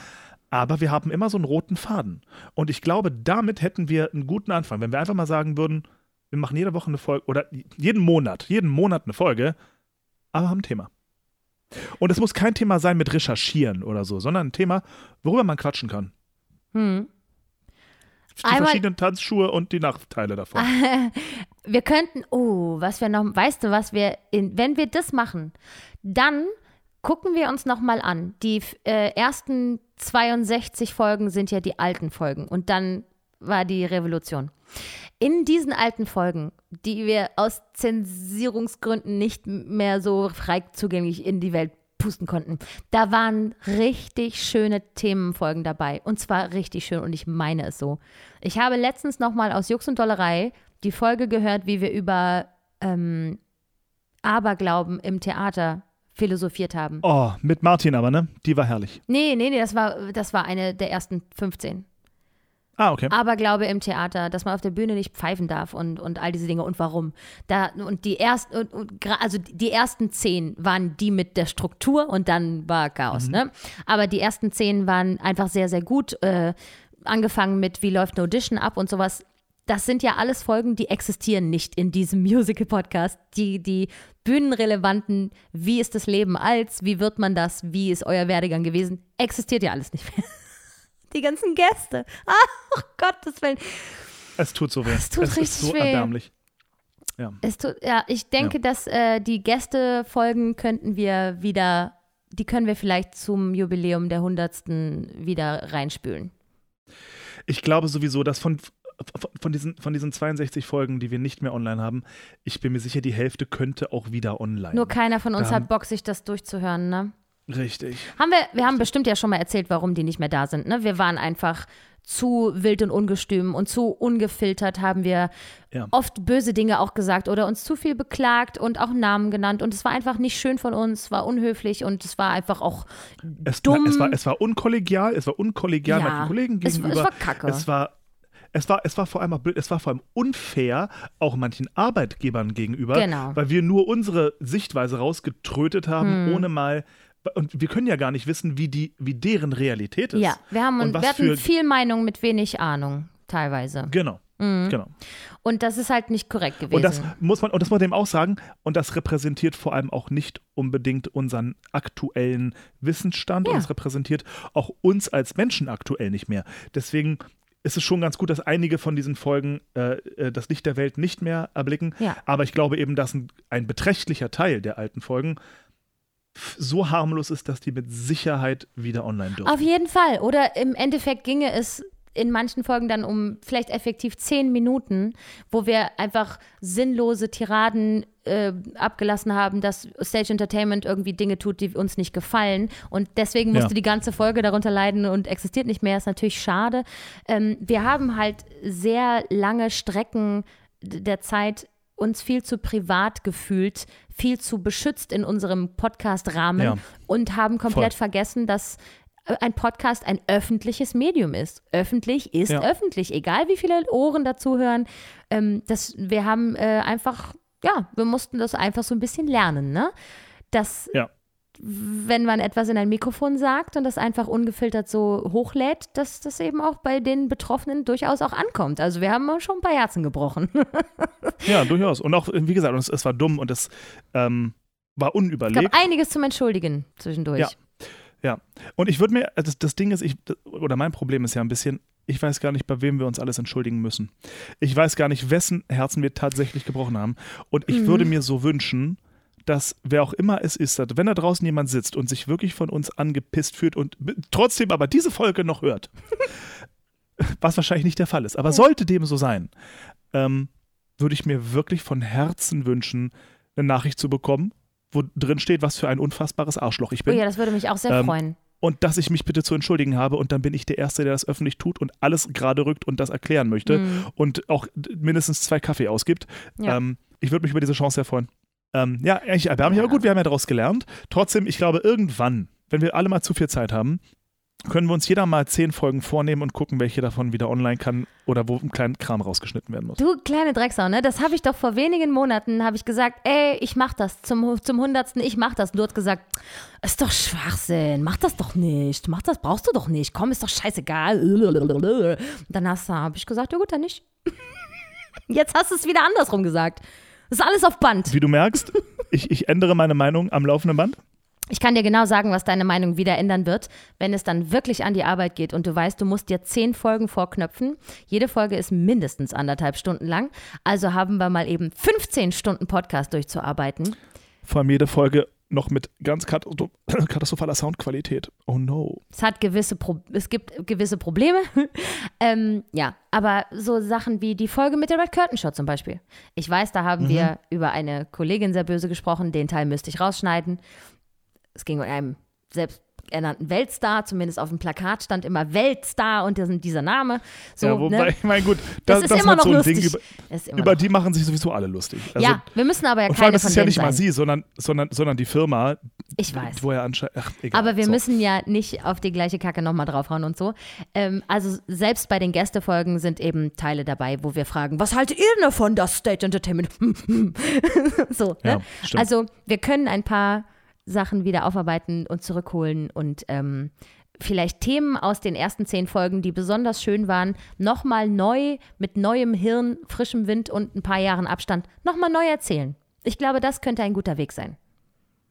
Aber wir haben immer so einen roten Faden. Und ich glaube, damit hätten wir einen guten Anfang. Wenn wir einfach mal sagen würden, wir machen jede Woche eine Folge oder jeden Monat, jeden Monat eine Folge, aber haben ein Thema. Und es muss kein Thema sein mit Recherchieren oder so, sondern ein Thema, worüber man quatschen kann. Hm. Die Einmal- verschiedenen Tanzschuhe und die Nachteile davon. Wir könnten, oh, was wir noch, weißt du, was wir, in, wenn wir das machen, dann gucken wir uns nochmal an. Die äh, ersten 62 Folgen sind ja die alten Folgen und dann war die Revolution. In diesen alten Folgen, die wir aus Zensierungsgründen nicht mehr so frei zugänglich in die Welt pusten konnten, da waren richtig schöne Themenfolgen dabei. Und zwar richtig schön und ich meine es so. Ich habe letztens nochmal aus Jux und Dollerei die Folge gehört, wie wir über ähm, Aberglauben im Theater philosophiert haben. Oh, mit Martin aber, ne? Die war herrlich. Nee, nee, nee, das war, das war eine der ersten 15. Ah, okay. Aberglaube im Theater, dass man auf der Bühne nicht pfeifen darf und, und all diese Dinge und warum. Da, und die ersten, und, und, also die ersten zehn waren die mit der Struktur und dann war Chaos, ne? Aber die ersten zehn waren einfach sehr, sehr gut. Äh, angefangen mit Wie läuft eine Audition ab und sowas. Das sind ja alles Folgen, die existieren nicht in diesem Musical-Podcast. Die, die bühnenrelevanten, wie ist das Leben als, wie wird man das, wie ist euer Werdegang gewesen, existiert ja alles nicht mehr. Die ganzen Gäste. Ach, Gottes Willen. Es tut so weh. Es tut ist richtig so weh. erbärmlich. Ja. Es tut, ja, ich denke, dass äh, die Gästefolgen könnten wir wieder, die können wir vielleicht zum Jubiläum der 100. wieder reinspülen. Ich glaube sowieso, dass von, von, diesen, von diesen 62 Folgen, die wir nicht mehr online haben, ich bin mir sicher, die Hälfte könnte auch wieder online. Nur keiner von uns Da hat Bock, sich das durchzuhören, ne? Richtig. Haben wir, wir haben bestimmt ja schon mal erzählt, warum die nicht mehr da sind, ne? Wir waren einfach zu wild und ungestüm und zu ungefiltert haben wir Ja. oft böse Dinge auch gesagt oder uns zu viel beklagt und auch Namen genannt und es war einfach nicht schön von uns, war unhöflich und es war einfach auch Es, dumm. Na, es, war, es war unkollegial, es war unkollegial Ja. manchen Kollegen Es- es gegenüber. war kacke. Es war, es war, es war vor allem blöd, es war vor allem unfair, auch manchen Arbeitgebern gegenüber, Genau. weil wir nur unsere Sichtweise rausgetrötet haben, Hm. ohne mal. Und wir können ja gar nicht wissen, wie, die, wie deren Realität ist. Ja, wir haben und wir hatten viel Meinung mit wenig Ahnung, teilweise. Genau. Genau. Und das ist halt nicht korrekt gewesen. Und das muss man, und das muss man dem auch sagen, und das repräsentiert vor allem auch nicht unbedingt unseren aktuellen Wissensstand Ja. und es repräsentiert auch uns als Menschen aktuell nicht mehr. Deswegen ist es schon ganz gut, dass einige von diesen Folgen äh, äh, das Licht der Welt nicht mehr erblicken. Ja. Aber ich glaube eben, dass ein, ein beträchtlicher Teil der alten Folgen so harmlos ist, dass die mit Sicherheit wieder online dürfen. Auf jeden Fall. Oder im Endeffekt ginge es in manchen Folgen dann um vielleicht effektiv zehn Minuten, wo wir einfach sinnlose Tiraden äh, abgelassen haben, dass Stage Entertainment irgendwie Dinge tut, die uns nicht gefallen. Und deswegen musste Ja. die ganze Folge darunter leiden und existiert nicht mehr. Ist natürlich schade. Ähm, wir haben halt sehr lange Strecken der Zeit uns viel zu privat gefühlt, viel zu beschützt in unserem Podcast-Rahmen Ja. und haben komplett Voll. vergessen, dass äh, ein Podcast ein öffentliches Medium ist. Öffentlich ist Ja. öffentlich, egal wie viele Ohren dazuhören. Ähm, das, wir haben äh, einfach, ja, wir mussten das einfach so ein bisschen lernen, ne? Dass Ja. Wenn man etwas in ein Mikrofon sagt und das einfach ungefiltert so hochlädt, dass das eben auch bei den Betroffenen durchaus auch ankommt. Also wir haben schon ein paar Herzen gebrochen. Ja, durchaus. Und auch, wie gesagt, es, es war dumm und es ähm, war Es gab unüberlegt. einiges zum Entschuldigen zwischendurch. Ja. Ja. Und ich würde mir, also das, das Ding ist, ich, oder mein Problem ist ja ein bisschen, ich weiß gar nicht, bei wem wir uns alles entschuldigen müssen. Ich weiß gar nicht, wessen Herzen wir tatsächlich gebrochen haben. Und ich Mhm. würde mir so wünschen, dass wer auch immer es ist, dass wenn da draußen jemand sitzt und sich wirklich von uns angepisst fühlt und trotzdem aber diese Folge noch hört, was wahrscheinlich nicht der Fall ist, aber sollte dem so sein, ähm, würde ich mir wirklich von Herzen wünschen, eine Nachricht zu bekommen, wo drin steht, was für ein unfassbares Arschloch ich Oh bin ja, das würde mich auch sehr Ähm, freuen. und dass ich mich bitte zu entschuldigen habe und dann bin ich der Erste, der das öffentlich tut und alles gerade rückt und das erklären möchte Mhm. und auch mindestens zwei Kaffee ausgibt. Ja. Ähm, ich würde mich über diese Chance sehr freuen. Ähm, ja, eigentlich erbärmlich, Ja. aber gut, wir haben ja daraus gelernt. Trotzdem, ich glaube, irgendwann, wenn wir alle mal zu viel Zeit haben, können wir uns jeder mal zehn Folgen vornehmen und gucken, welche davon wieder online kann oder wo ein kleiner Kram rausgeschnitten werden muss. Du kleine Drecksau, ne? Das habe ich doch vor wenigen Monaten, habe ich gesagt, ey, ich mach das zum, zum hundertsten, ich mach das. Du hast gesagt, ist doch Schwachsinn, mach das doch nicht, mach das, brauchst du doch nicht, komm, ist doch scheißegal. Und dann habe ich gesagt, ja gut, dann nicht. Jetzt hast du es wieder andersrum gesagt. Das ist alles auf Band. Wie du merkst, ich, ich ändere meine Meinung am laufenden Band. Ich kann dir genau sagen, was deine Meinung wieder ändern wird, wenn es dann wirklich an die Arbeit geht und du weißt, du musst dir zehn Folgen vorknöpfen. Jede Folge ist mindestens anderthalb Stunden lang. Also haben wir mal eben 15 Stunden Podcast durchzuarbeiten. Vor allem jede Folge noch mit ganz katastro- katastrophaler Soundqualität. Oh no. Es hat gewisse Pro es gibt gewisse Probleme. ähm, ja, aber so Sachen wie die Folge mit der Red Curtain Show zum Beispiel. Ich weiß, da haben wir über eine Kollegin sehr böse gesprochen. Den Teil müsste ich rausschneiden. Es ging um einen selbsternannten Weltstar, zumindest auf dem Plakat stand immer Weltstar und das- dieser Name. So, ja, wobei, ne? ich meine, gut, Das das, ist das immer noch so ein lustig. Ding, über, über die machen sich sowieso alle lustig. Also, ja, wir müssen aber ja und vor allem, keine es von ist ja nicht mal sein. sie, sondern, sondern, sondern die Firma, Ich weiß. wo er anscheinend, ach, egal. Aber wir so. müssen ja nicht auf die gleiche Kacke nochmal draufhauen und so. Ähm, also selbst bei den Gästefolgen sind eben Teile dabei, wo wir fragen, was haltet ihr denn davon, das Stage Entertainment? so, ne? Ja. Also wir können ein paar Sachen wieder aufarbeiten und zurückholen und ähm, vielleicht Themen aus den ersten zehn Folgen, die besonders schön waren, nochmal neu, mit neuem Hirn, frischem Wind und ein paar Jahren Abstand, nochmal neu erzählen. Ich glaube, das könnte ein guter Weg sein.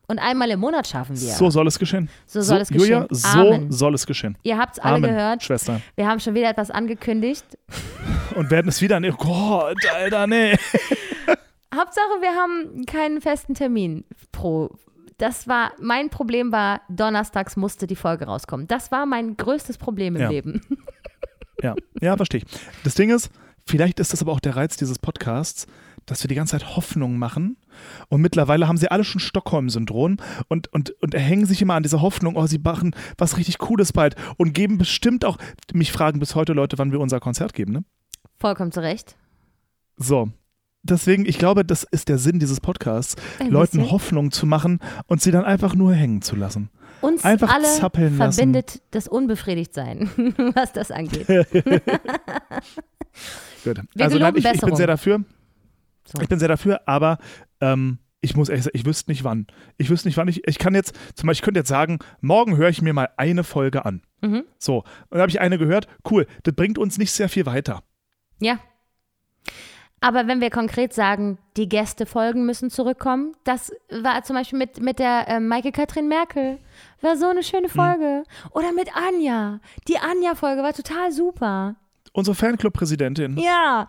Und einmal im Monat schaffen wir. So soll es geschehen. So soll es Julia, geschehen. so Amen. soll es geschehen. Ihr habt es alle Amen, gehört. Schwester. Wir haben schon wieder etwas angekündigt. Und werden es wieder, oh Gott, Alter, nee. Hauptsache, wir haben keinen festen Termin pro. Das war, mein Problem war, donnerstags musste die Folge rauskommen. Das war mein größtes Problem im Ja. Leben. Ja, ja, verstehe ich. Das Ding ist, vielleicht ist das aber auch der Reiz dieses Podcasts, dass wir die ganze Zeit Hoffnung machen. Und mittlerweile haben sie alle schon Stockholm-Syndrom und, und, und erhängen sich immer an diese Hoffnung, oh, sie machen was richtig Cooles bald und geben bestimmt auch, mich fragen bis heute Leute, wann wir unser Konzert geben, ne? Vollkommen zu Recht. So. Deswegen, ich glaube, das ist der Sinn dieses Podcasts, Ein Leuten bisschen. Hoffnung zu machen und sie dann einfach nur hängen zu lassen. Uns einfach alle zappeln lassen. verbindet das Unbefriedigtsein, was das angeht. Gut. Wir also nein, ich, ich bin sehr dafür. So. Ich bin sehr dafür, aber ähm, ich muss ehrlich sagen, ich wüsste nicht wann. Ich wüsste nicht wann. Ich, ich kann jetzt, zum Beispiel, ich könnte jetzt sagen, morgen höre ich mir mal eine Folge an. Mhm. So, und dann habe ich eine gehört. Cool, das bringt uns nicht sehr viel weiter. Ja. Aber wenn wir konkret sagen, die Gästefolgen müssen zurückkommen, das war zum Beispiel mit, mit der äh, Maike Katrin Merkel, war so eine schöne Folge. Oder mit Anja. Die Anja-Folge war total super. Unsere Fanclub-Präsidentin. Ja.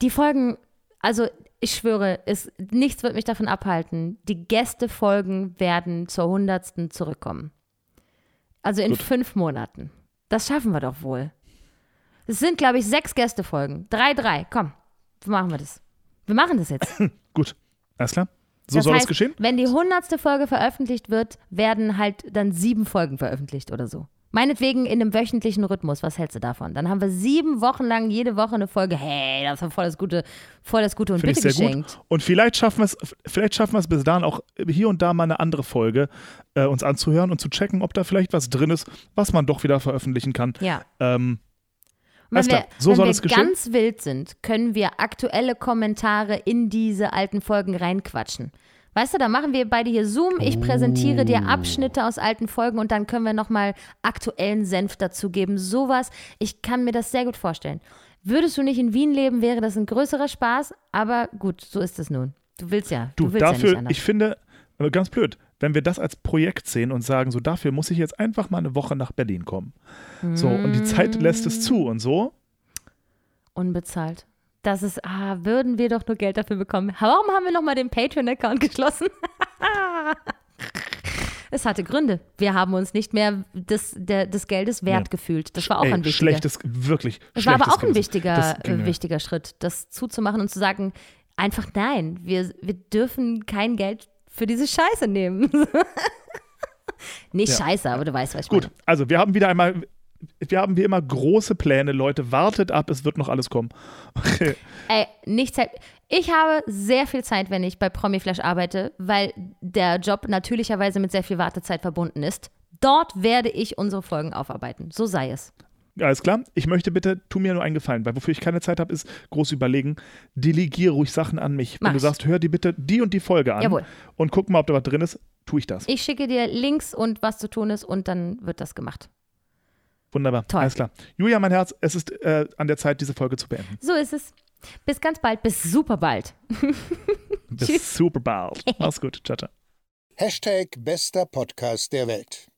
Die Folgen, also ich schwöre, es, nichts wird mich davon abhalten. Die Gästefolgen werden zur hundertsten zurückkommen. Also in Gut. fünf Monaten. Das schaffen wir doch wohl. Es sind, glaube ich, sechs Gästefolgen. Drei, drei. Komm, machen wir das. Wir machen das jetzt. Gut, alles klar. So das soll heißt, es geschehen? Wenn die hundertste Folge veröffentlicht wird, werden halt dann sieben Folgen veröffentlicht oder so. Meinetwegen in einem wöchentlichen Rhythmus. Was hältst du davon? Dann haben wir sieben Wochen lang jede Woche eine Folge. Hey, das war voll das gute, voll das gute und Finde ich bitte geschenkt. gut. Und vielleicht schaffen wir es, vielleicht schaffen wir es bis dahin auch hier und da mal eine andere Folge äh, uns anzuhören und zu checken, ob da vielleicht was drin ist, was man doch wieder veröffentlichen kann. Ja. Ähm, wenn wir, so wenn wir ganz wild sind, können wir aktuelle Kommentare in diese alten Folgen reinquatschen. Weißt du, da machen wir beide hier Zoom, ich präsentiere Oh. dir Abschnitte aus alten Folgen und dann können wir nochmal aktuellen Senf dazugeben. Sowas, ich kann mir das sehr gut vorstellen. Würdest du nicht in Wien leben, wäre das ein größerer Spaß, aber gut, so ist es nun. Du willst ja, du, du, willst ja dafür, nicht anders. ich finde, aber ganz blöd, wenn wir das als Projekt sehen und sagen, so dafür muss ich jetzt einfach mal eine Woche nach Berlin kommen. So, und die Zeit lässt es zu und so. Unbezahlt. Das ist, ah, würden wir doch nur Geld dafür bekommen. Warum haben wir nochmal den Patreon-Account geschlossen? es hatte Gründe. Wir haben uns nicht mehr des, der, des Geldes wert Nee. gefühlt. Das war auch Ey, ein wichtiger. schlechtes, wirklich. Es war aber auch ein wichtiger, äh, wichtiger Schritt, das zuzumachen und zu sagen, einfach nein, wir, wir dürfen kein Geld für diese Scheiße nehmen. Nicht Ja. Scheiße, aber du weißt, was ich Gut, meine. also wir haben wieder einmal, wir haben wie immer große Pläne, Leute. Wartet ab, es wird noch alles kommen. Ey, nicht Zeit. Ich habe sehr viel Zeit, wenn ich bei Promiflash arbeite, weil der Job natürlicherweise mit sehr viel Wartezeit verbunden ist. Dort werde ich unsere Folgen aufarbeiten. So sei es. Alles klar. Ich möchte bitte, tu mir nur einen Gefallen, weil wofür ich keine Zeit habe, ist groß überlegen. Delegiere ruhig Sachen an mich. Mach Wenn du sagst, hör dir bitte die und die Folge an Jawohl. und guck mal, ob da was drin ist, tue ich das. Ich schicke dir Links und was zu tun ist und dann wird das gemacht. Wunderbar. Toll. Alles klar. Julia, mein Herz, es ist äh, an der Zeit, diese Folge zu beenden. So ist es. Bis ganz bald, bis super bald. Bis super bald. Mach's gut. Ciao, ciao. Hashtag bester Podcast der Welt.